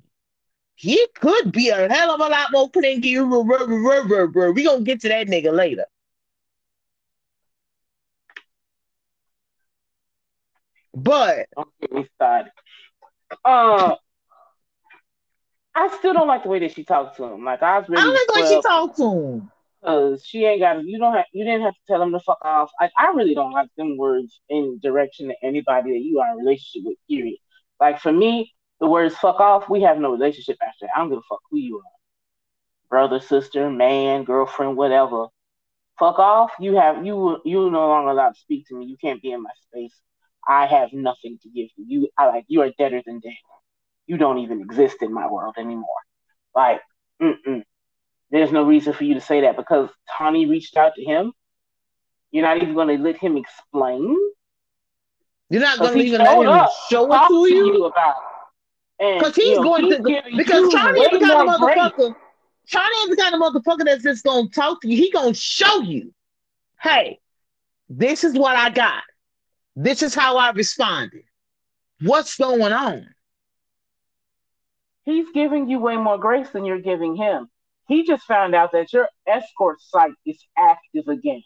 He could be a hell of a lot more clingy. We're gonna get to that nigga later. But don't get me started. Uh, I still don't like the way that she talked to him. Like I was really. I like the way she talked to him. Cause she ain't got. You don't have. You didn't have to tell him to fuck off. Like I really don't like them words in direction to anybody that you are in a relationship with. Period. Like for me, the words "fuck off." We have no relationship after that. I don't give a fuck who you are, brother, sister, man, girlfriend, whatever. Fuck off. You have you. You no longer allowed to speak to me. You can't be in my space. I have nothing to give you. You I like you are deader than dead. You don't even exist in my world anymore. Like, mm-mm. there's no reason for you to say that because Tommy reached out to him You're not even going to let him explain. You're not going to even let him show it to you? you about because he's you know, going he's to because Charlie is the kind of motherfucker. Charlie is the kind of motherfucker that's just gonna talk to you. He gonna show you, hey, this is what I got. This is how I responded. What's going on? He's giving you way more grace than you're giving him. He just found out that your escort site is active again.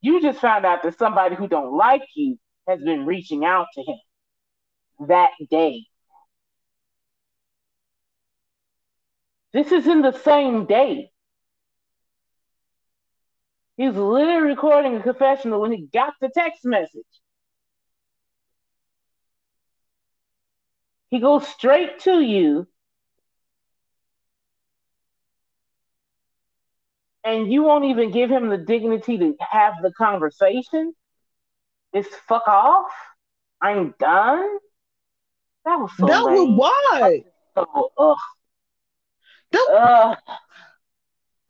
You just found out that somebody who don't like you has been reaching out to him that day. This is in the same day. He was literally recording a confessional when he got the text message. He goes straight to you. And you won't even give him the dignity to have the conversation. It's fuck off. I'm done. That was so. That lame. was why. So, ugh. That,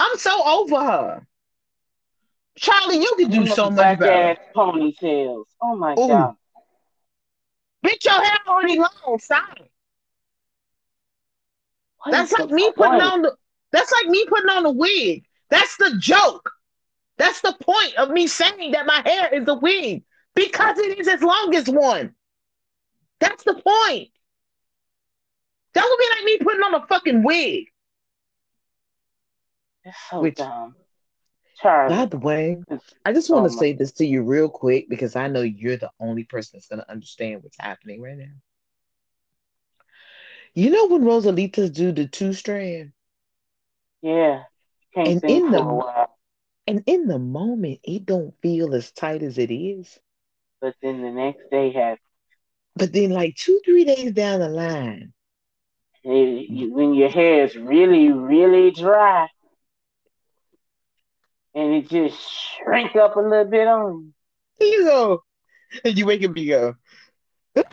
I'm so over her. Charlie, you can do so much better. ponytails. Oh my Ooh. god. Bitch, your hair already long. Stop. That's like me putting on the. That's like me putting on a wig. That's the joke. That's the point of me saying that my hair is a wig because it is as long as one. That's the point. That would be like me putting on a fucking wig. It's so Which, dumb. Charlie. By the way, I just want to say this to you real quick because I know you're the only person that's going to understand what's happening right now. You know when Rosalitas do the two strand? Yeah. and in the and in the moment, it don't feel as tight as it is. But then the next day has. But then, like two, three days down the line, it, when your hair is really, really dry, and it just shrink up a little bit on you. You go, and you wake up, you go.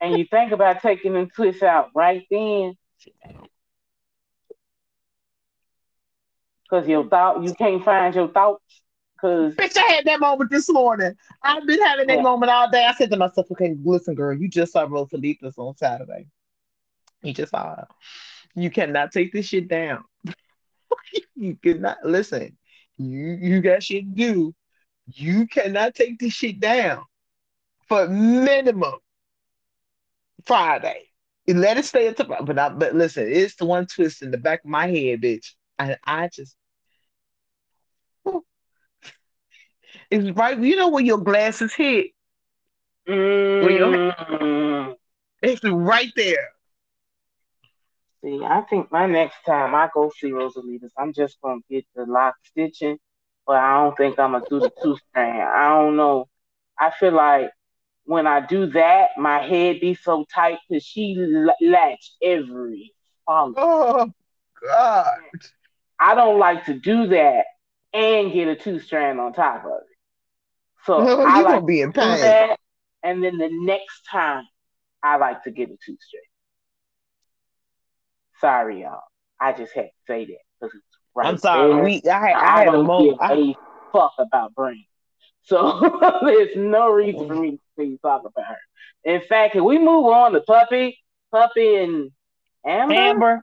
and you think about taking them twists out right then. Because your thought you can't find your thoughts. Cause bitch, I had that moment this morning. I've been having that yeah. moment all day. I said to myself, okay, listen, girl, you just saw Rosalitas on Saturday. You just saw her. You cannot take this shit down. you cannot listen. You you got shit to do. You cannot take this shit down for minimum Friday. And let it stay until but I, but listen, it's the one twist in the back of my head, bitch. And I just it's right. You know where your glasses hit. Mm. It's right there. See, I think my next time I go see Rosalitas, I'm just gonna get the lock stitching, but I don't think I'm gonna do the two strand. I don't know. I feel like when I do that, my head be so tight because she latch every follicle. Oh God! I don't like to do that and get a two strand on top of it. So no, I like to be in pain. And then the next time, I like to get a two strand. Sorry, y'all. I just had to say that because it's right. I'm sorry. There. We I, I, I had a moment. I, fuck about brain. So there's no reason for me to talk about her. In fact, can we move on to Puppy, Puppy and Amber? Amber.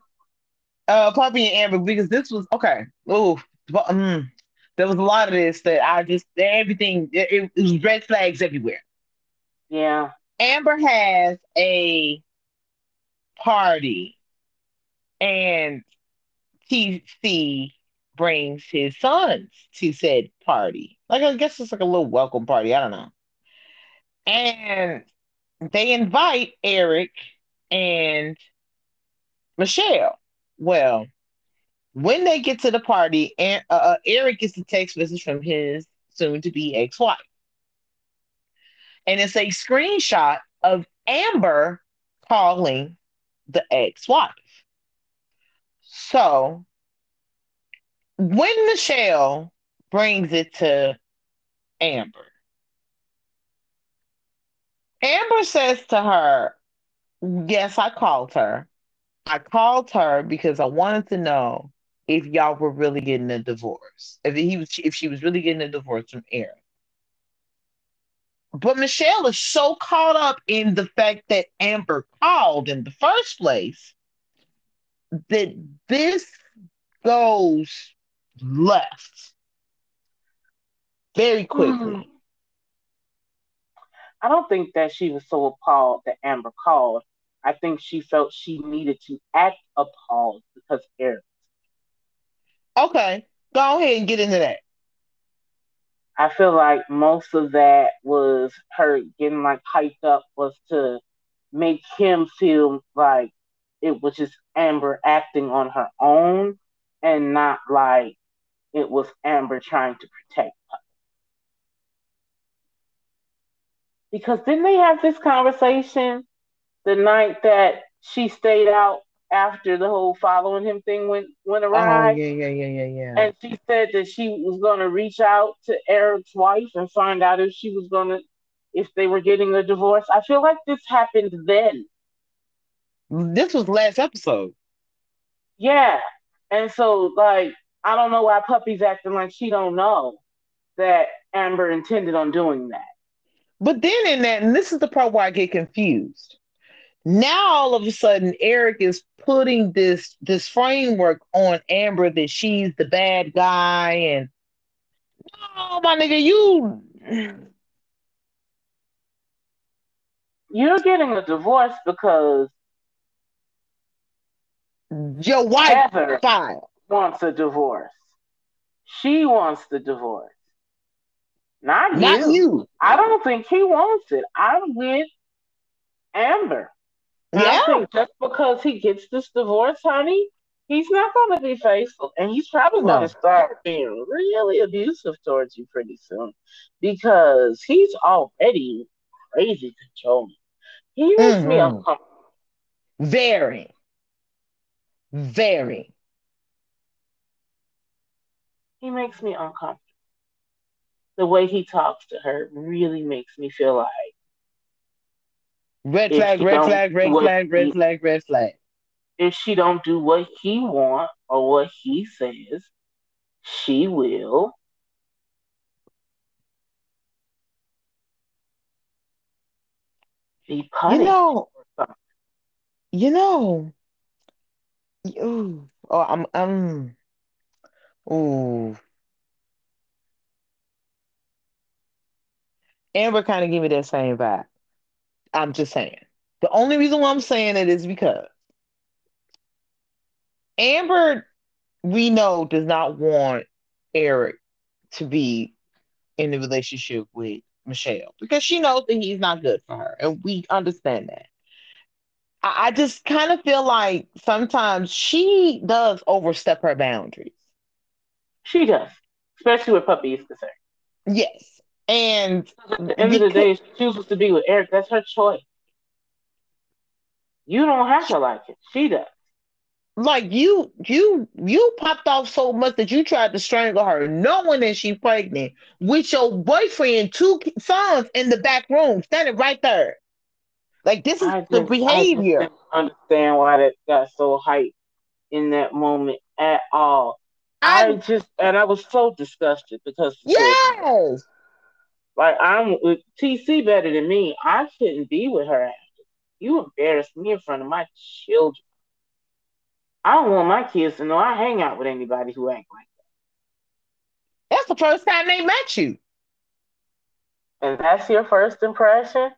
Uh, Puppy and Amber because this was okay. Oh, um, there was a lot of this that I just everything it, it was red flags everywhere. Yeah. Amber has a party and TC brings his sons to said party. Like I guess it's like a little welcome party. I don't know. And they invite Eric and Michelle. Well, when they get to the party, and uh, uh, Eric gets a text message from his soon-to-be ex-wife, and it's a screenshot of Amber calling the ex-wife. So when Michelle brings it to Amber, Amber says to her, Yes, I called her. I called her because I wanted to know if y'all were really getting a divorce. If he was if she was really getting a divorce from Eric. But Michelle is so caught up in the fact that Amber called in the first place that this goes left very quickly. Hmm. I don't think that she was so appalled that Amber called. I think she felt she needed to act appalled because Eric. Okay, go ahead and get into that. I feel like most of that was her getting like hyped up was to make him feel like it was just Amber acting on her own and not like it was Amber trying to protect her. Because didn't they have this conversation the night that she stayed out after the whole following him thing went went oh, awry. Oh, yeah, yeah, yeah, yeah, yeah. And she said that she was gonna reach out to Eric's wife and find out if she was gonna if they were getting a divorce. I feel like this happened then. This was last episode. Yeah. And so like I don't know why puppy's acting like she don't know that Amber intended on doing that. But then in that, and this is the part where I get confused now all of a sudden Eric is putting this this framework on Amber that she's the bad guy and no my nigga you you're getting a divorce because your wife Heather filed. wants a divorce. She wants the divorce. Not, Not you. you. I don't think he wants it. I'm with Amber. Yeah. I think just because he gets this divorce, honey, he's not going to be faithful. And he's probably going to start being really abusive towards you pretty soon because he's already crazy controlling. He makes mm-hmm. me uncomfortable. Very. Very. He makes me uncomfortable. The way he talks to her really makes me feel like Red flag, red flag, red flag, red flag, red flag. If she don't do what he want or what he says, she will be punished. You know, you know, ooh, oh, I'm, I'm, ooh. Amber kind of give me that same vibe. I'm just saying. The only reason why I'm saying it is because Amber, we know, does not want Eric to be in the relationship with Michelle because she knows that he's not good for her. And we understand that. I, I just kind of feel like sometimes she does overstep her boundaries. She does, especially with Puppy is concerned. Yes. And at the end of the day, she chooses to be with Eric. That's her choice. You don't have to like it. She does. Like you, you, you popped off so much that you tried to strangle her, knowing that she's pregnant with your boyfriend, two sons in the back room, standing right there. Like this is just, the behavior. I understand why that got so hyped in that moment at all. I, I just and I was so disgusted because yes, like I'm with TC better than me. I shouldn't be with her after. You embarrassed me in front of my children. I don't want my kids to know I hang out with anybody who act like that. That's the first time they met you. And that's your first impression?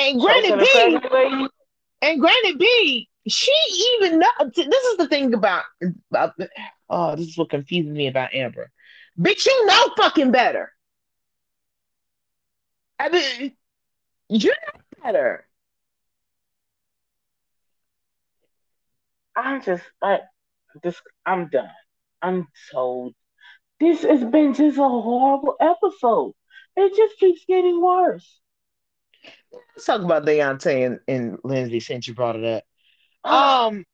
And granted B, and granted B, she even know, this is the thing about, about oh, this is what confuses me about Amber. Bitch, you know fucking better. I mean, you're not better. I'm just, I, just, I'm done. I'm told This has been just a horrible episode. It just keeps getting worse. Let's talk about Deontay and, and Lindsay since you brought it up. Um,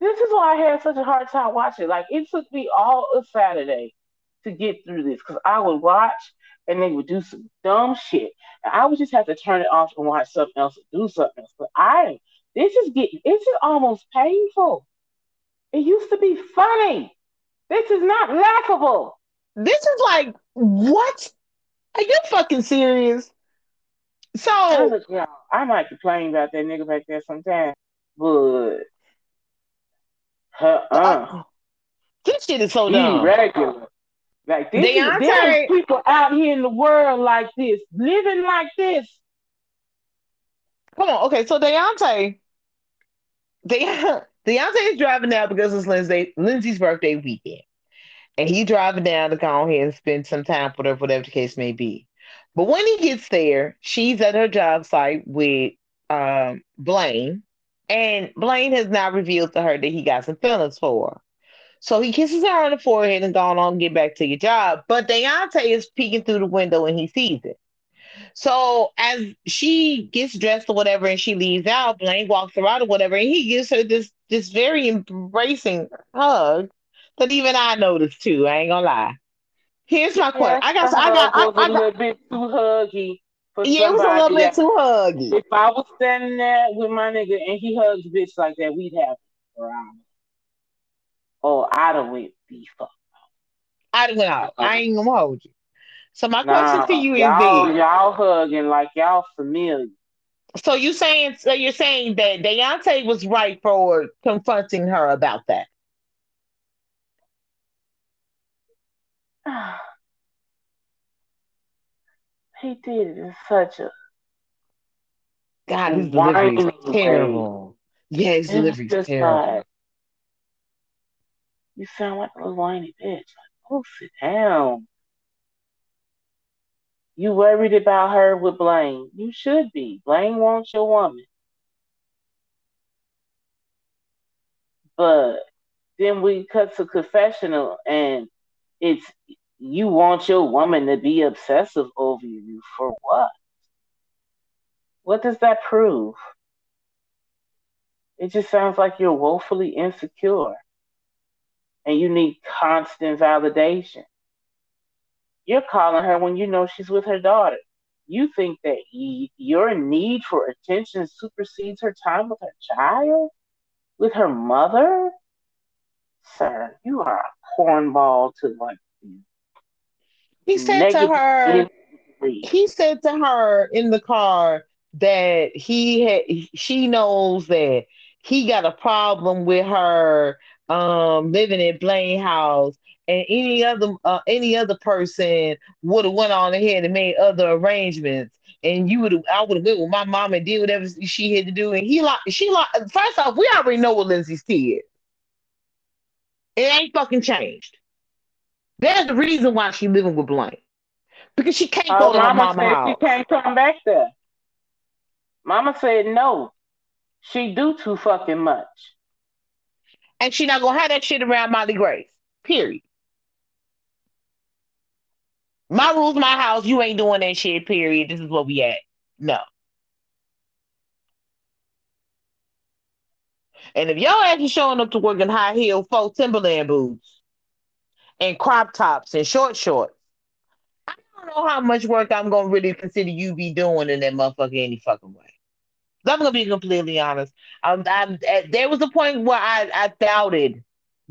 this is why I had such a hard time watching. Like it took me all of Saturday to get through this because I would watch and they would do some dumb shit. And I would just have to turn it off and watch something else or do something else. But I This is getting this is almost painful. It used to be funny. This is not laughable. This is like what? Are you fucking serious? So I might complain about that nigga back there sometimes, but uh, this shit is so dumb. Regular. Like this Deontay, is, there people out here in the world like this, living like this. Come on, okay. So Deontay, De- Deontay is driving now because it's Lindsay, Lindsay's birthday weekend, and he driving down to go ahead and spend some time with her, whatever the case may be. But when he gets there, she's at her job site with um, Blaine, and Blaine has now revealed to her that he got some feelings for her. So he kisses her on the forehead and gone on get back to your job. But Deontay is peeking through the window and he sees it. So as she gets dressed or whatever and she leaves out, Blaine walks out or whatever, and he gives her this this very embracing hug that even I noticed too. I ain't gonna lie. Here's my question. I got I got I got a little bit too huggy. yeah, it was a little bit too huggy. If I was standing there with my nigga and he hugs a bitch like that, we'd have around. Oh, I'd have went beef up. I'd have went out. I ain't gonna hold you. So my nah, question to you is y'all, y'all hugging like y'all familiar. So you saying so you're saying that Deontay was right for confronting her about that. he did it in such a God, his delivery is terrible. Way. Yeah, his delivery is terrible. Like, you sound like a little whiny bitch. Like, oh, sit down. You worried about her with Blaine. You should be. Blaine wants your woman. But then we cut to confessional and it's you want your woman to be obsessive over you for what? What does that prove? It just sounds like you're woefully insecure and you need constant validation. You're calling her when you know she's with her daughter. You think that y- your need for attention supersedes her time with her child, with her mother? Sir, you are a cornball to like. He said to her. He said to her in the car that he had. She knows that he got a problem with her um, living in Blaine House, and any other uh, any other person would have went on ahead and made other arrangements, and you would have I would have went with my mom and did whatever she had to do, and he like she like first off, we already know what Lindsay's did. It ain't fucking changed. There's the reason why she living with Blaine. Because she can't go oh, to her mama house. She can't come back there. Mama said no. She do too fucking much and she not gonna have that shit around Molly Grace. Period. My rules, my house. You ain't doing that shit. Period. This is what we at. No. And if y'all actually showing up to work in high heel faux Timberland boots and crop tops and short shorts, I don't know how much work I'm gonna really consider you be doing in that motherfucker any fucking way. I'm gonna be completely honest. Um, I'm, there was a point where I, I doubted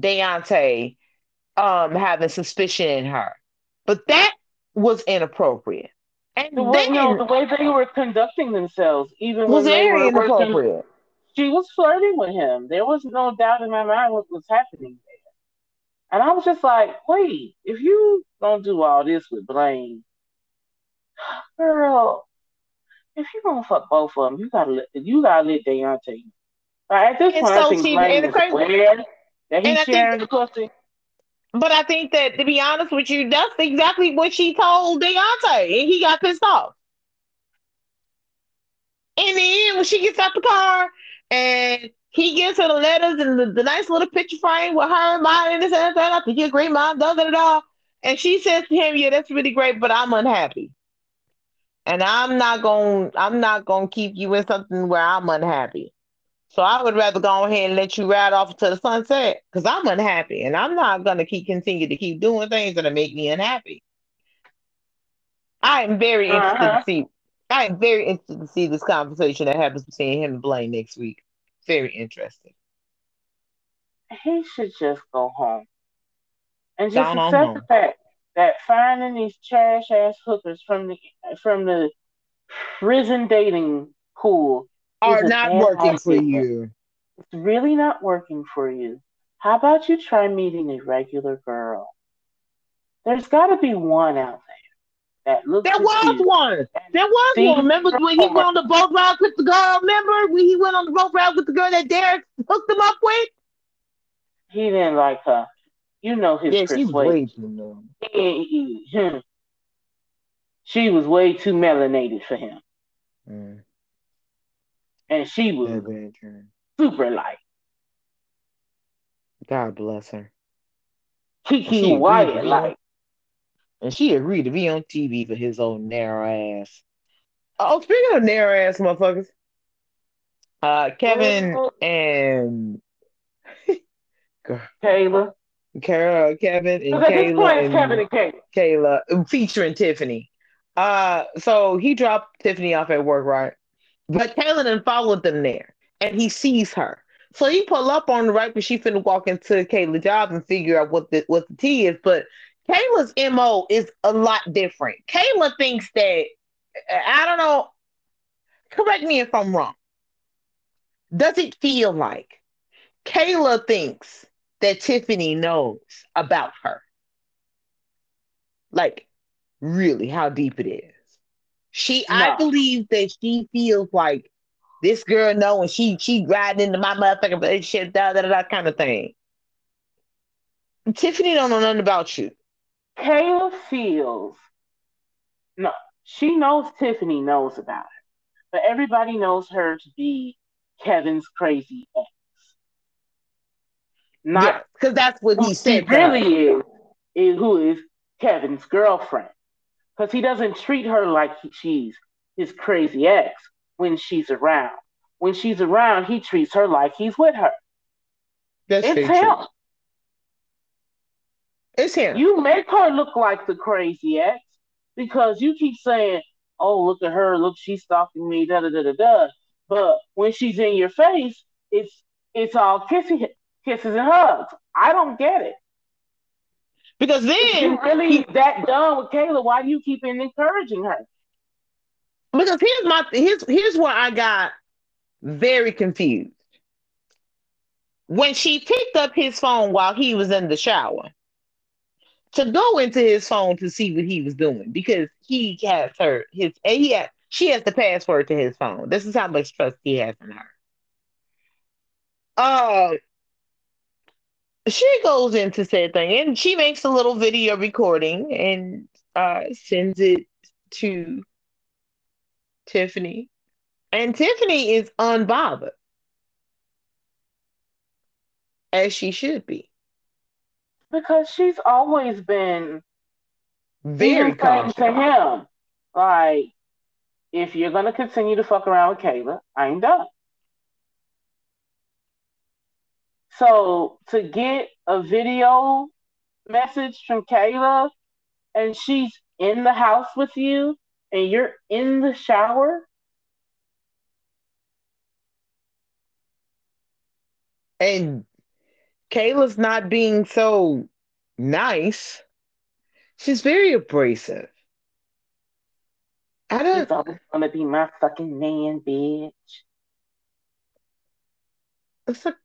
Deontay um having suspicion in her, but that was inappropriate. And the way, no, the way they were conducting themselves, even was when they were inappropriate. Working, she was flirting with him. There was no doubt in my mind what was happening. And I was just like, wait, if you don't do all this with Blaine, girl, if you gonna fuck both of them, you gotta let you gotta let Deontay. Right, at this point, so I think Blaine is aware that he's sharing the pussy. But I think that to be honest with you, that's exactly what she told Deontay, and he got pissed off. In the end, when she gets out the car and he gives her the letters and the, the nice little picture frame with her and mine and this and that, I think you're a great mom, da da da. And she says to him, "Yeah, that's really great, but I'm unhappy." and I'm not gonna I'm not going to keep you in something where I'm unhappy. So I would rather go ahead and let you ride off to the sunset because I'm unhappy and I'm not going to keep continue to keep doing things that make me unhappy. I am very uh-huh. interested to see. I am very interested to see this conversation that happens between him and Blaine next week. Very interesting. He should just go home and just Down accept the fact that finding these trash ass hookers from the from the prison dating pool are not working for you. It's really not working for you. How about you try meeting a regular girl? There's got to be one out there that looks. There was you. one. There was one. Remember when he went on the boat ride with the girl? Remember when he went on the boat ride with the girl that Derek hooked him up with? He didn't like her. You know his yeah, persuasion. She, hmm. she was way too melanated for him. Mm. And she was super light. God bless her. Kiki Wyatt like. And she agreed to be on TV for his old narrow ass. Oh, speaking of narrow ass motherfuckers, uh, Kevin and Kayla. Carol, Kevin, and Kayla, and Kevin and Kayla. Kayla, featuring Tiffany. Uh, so he dropped Tiffany off at work, right? But Kayla then followed them there, and he sees her. So he pull up on the right when she finna walk into Kayla's job and figure out what the what the T is. But Kayla's MO is a lot different. Kayla thinks that I don't know. Correct me if I'm wrong. Does it feel like Kayla thinks that Tiffany knows about her? Like, really, how deep it is. She, no. I believe that she feels like this girl knowing she she riding into my motherfucking relationship, da da da kind of thing. Tiffany don't know nothing about you. Kayla feels no, she knows Tiffany knows about her, but everybody knows her to be Kevin's crazy ex. Not because yeah, that's what he said. Really is, is who is Kevin's girlfriend. Because he doesn't treat her like she's his crazy ex when she's around. When she's around, he treats her like he's with her. That's it's him. True. It's him. You make her look like the crazy ex because you keep saying, "Oh, look at her! Look, she's stalking me." Da da da da da. But when she's in your face, it's it's all kissy, kisses and hugs. I don't get it. Because then if you really he, that done with Kayla, why do you keep encouraging her? Because here's my here's here's where I got very confused. When she picked up his phone while he was in the shower to go into his phone to see what he was doing because he has her his and he has, she has the password to his phone. This is how much trust he has in her. Uh she goes into said thing and she makes a little video recording and uh sends it to Tiffany. And Tiffany is unbothered. As she should be. Because she's always been very kind to him, like, if you're gonna continue to fuck around with Kayla, I ain't done. So to get a video message from Kayla and she's in the house with you and you're in the shower. And Kayla's not being so nice. She's very abrasive. I don't. She's always gonna be my fucking man, bitch. It's like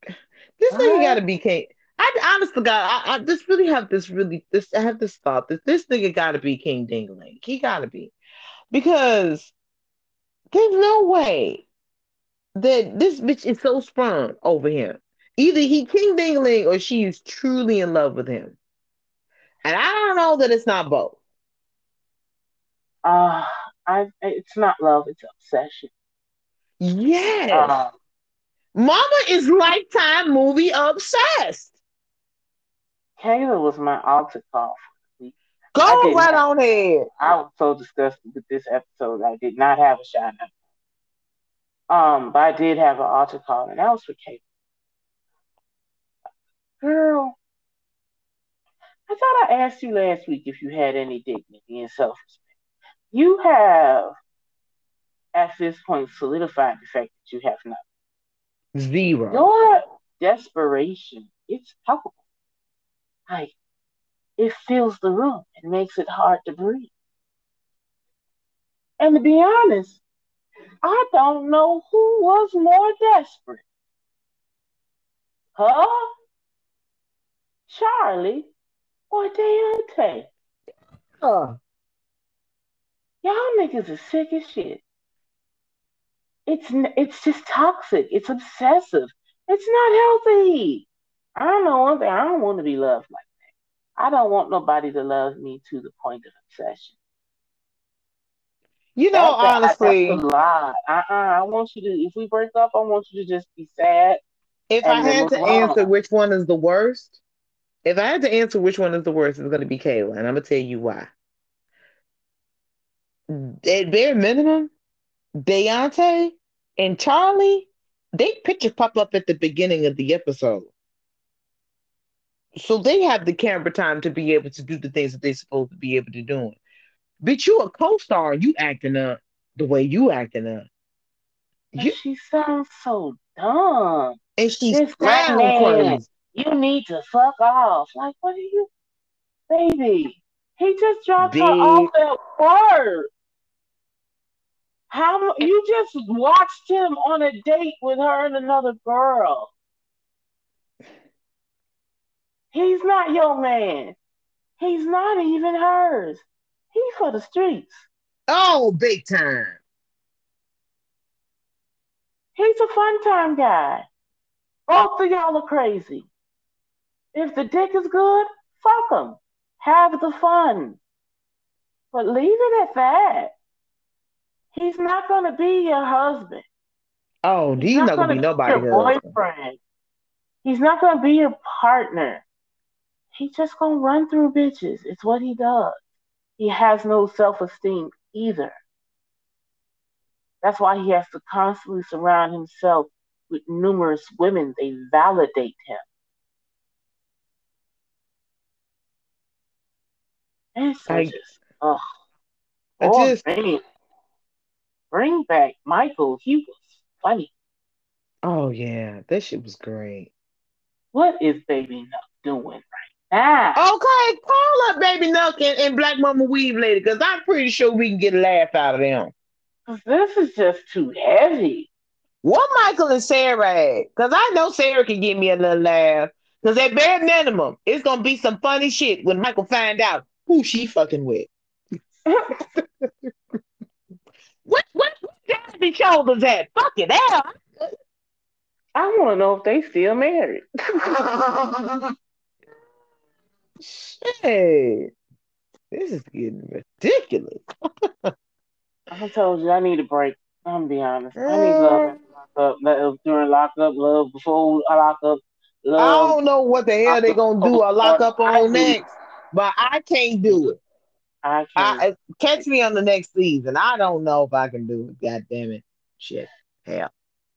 this nigga gotta be king. I honest to God, I, I just really have this really this I have this thought that this nigga gotta be King Dingling. He gotta be because there's no way that this bitch is so sprung over him. Either he King Dingling or she is truly in love with him. And I don't know that it's not both. Uh I it's not love, it's obsession. Yes. Uh, Mama is lifetime movie obsessed. Kayla was my altar call Go right on ahead. I was so disgusted with this episode. I did not have a shot Um, but I did have an altar call, and that was for Kate. Girl, I thought I asked you last week if you had any dignity and self respect. You have, at this point, solidified the fact that you have none. Zero. Your desperation, it's palpable. Like it fills the room and makes it hard to breathe. And to be honest, I don't know who was more desperate. Huh? Charlie or Deontay? Uh, Y'all niggas are sick as shit. It's it's just toxic. It's obsessive. It's not healthy. I don't know one thing. I don't want to be loved like that. I don't want nobody to love me to the point of obsession. you know, That- that- honestly, that's a lot. Uh-uh. I want you to. If we break up, I want you to just be sad. if I had to answer which one is the worst, if I had to answer which one is the worst, it's going to be Kayla, and I'm going to tell you why. At bare minimum, Deontay and Charlie, they picture pop up at the beginning of the episode. So they have the camera time to be able to do the things that they're supposed to be able to do. Bitch, you a co-star you acting up the way you acting up. You, she sounds so dumb. and she's clown crazy. You need to fuck off. Like, what are you, baby? He just dropped her Big- off at work. How you just watched him on a date with her and another girl? He's not your man. He's not even hers. He's for the streets. Oh, big time. He's a fun time guy. Both of y'all are crazy. If the dick is good, fuck him. Have the fun. But leave it at that. He's not going to be your husband. Oh, he's not gonna be nobody your else. boyfriend. He's not going to be your partner. He's just going to run through bitches. It's what he does. He has no self esteem either. That's why he has to constantly surround himself with numerous women. They validate him. So I- just, ugh. I Oh, just- man. Bring back Michael. He was funny. Oh yeah, that shit was great. What is Baby Nuck doing right now? Okay, call up Baby Nuck and, and Black Mama Weave later, because I'm pretty sure we can get a laugh out of them. This is just too heavy. What Michael and Sarah at? Because I know Sarah can give me a little laugh. Because at bare minimum, it's gonna be some funny shit when Michael find out who she fucking with. What what what daddy shoulders at? Fuck it out. I want to know if they still married. Shit. This is getting ridiculous. I told you I need a break. I'm gonna be honest. I need love after lockup, love during lockup, love before I lock up, Love. I don't know what the hell they're gonna do I lock up on do. next, but I can't do it. I can't. I catch me on the next season. I don't know if I can do it. God damn it. Shit. Hell.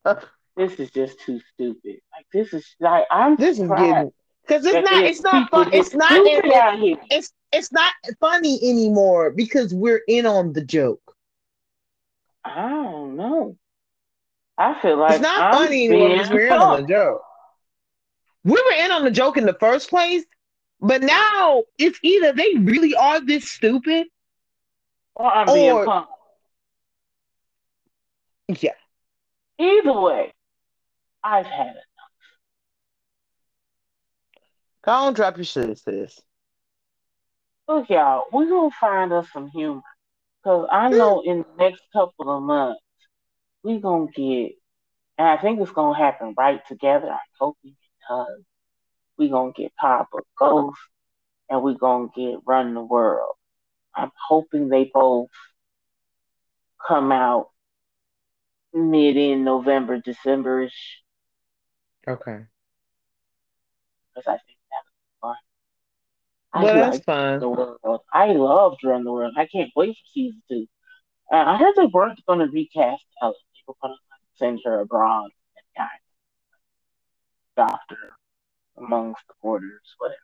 this is just too stupid. Like this is like I'm This is getting because it's not it's not fun. It's not stupid it- out here. it's it's not funny anymore because we're in on the joke. I don't know. I feel like It's not I'm funny anymore because we're in on the joke. We were in on the joke in the first place, but now it's either they really are this stupid. or I'm being or- punked. Yeah. Either way, I've had enough. Go on, drop your shit, sis. Look, y'all, we're gonna find us some humor. Cause I know in the next couple of months we're gonna get and I think it's gonna happen right together. I'm hoping it does. We're gonna get Power Book Ghost and we're gonna get Run the World. I'm hoping they both come out mid in November, Decemberish, Okay. because I think that's fun. I Well, that's fine. the world. I loved Run the World. I can't wait for season two. Uh, I heard they weren't going to recast Ellen. They were going to send her abroad and kind of doctor amongst the borders, whatever.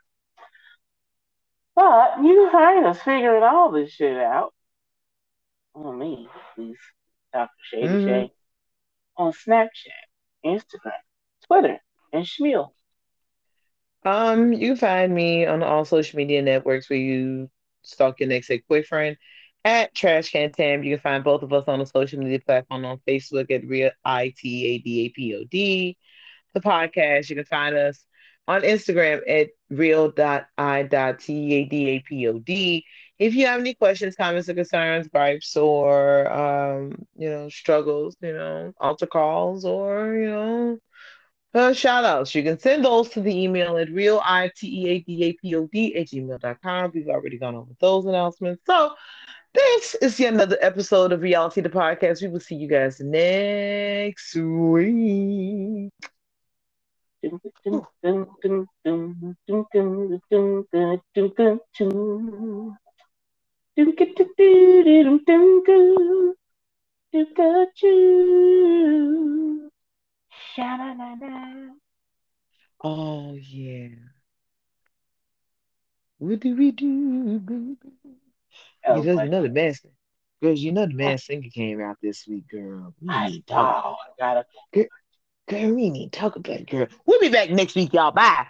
But you find us figuring all this shit out. On me, please, Dr. Shady Mhm. Shay, on Snapchat Instagram, Twitter, and Schmiel. Um, you find me on all social media networks where you stalk your next ex boyfriend at Trash Can Tam. You can find both of us on the social media platform on Facebook at Real I T A D A P O D. The podcast, you can find us on Instagram at real.i.tadapod. If you have any questions, comments, or concerns, gripes, or um, you know, struggles, you know, altar calls, or you know, uh, shout outs. You can send those to the email at realitadapod at gmail.com. We've already gone over those announcements. So this is yet another episode of Reality the Podcast. We will see you guys next week. Oh yeah. What do we do, baby? Oh, you know the man, girls, you know the man singer came out this week, girl. I need to talk, know. I gotta to talk about it, girl. We'll be back next week, y'all. Bye.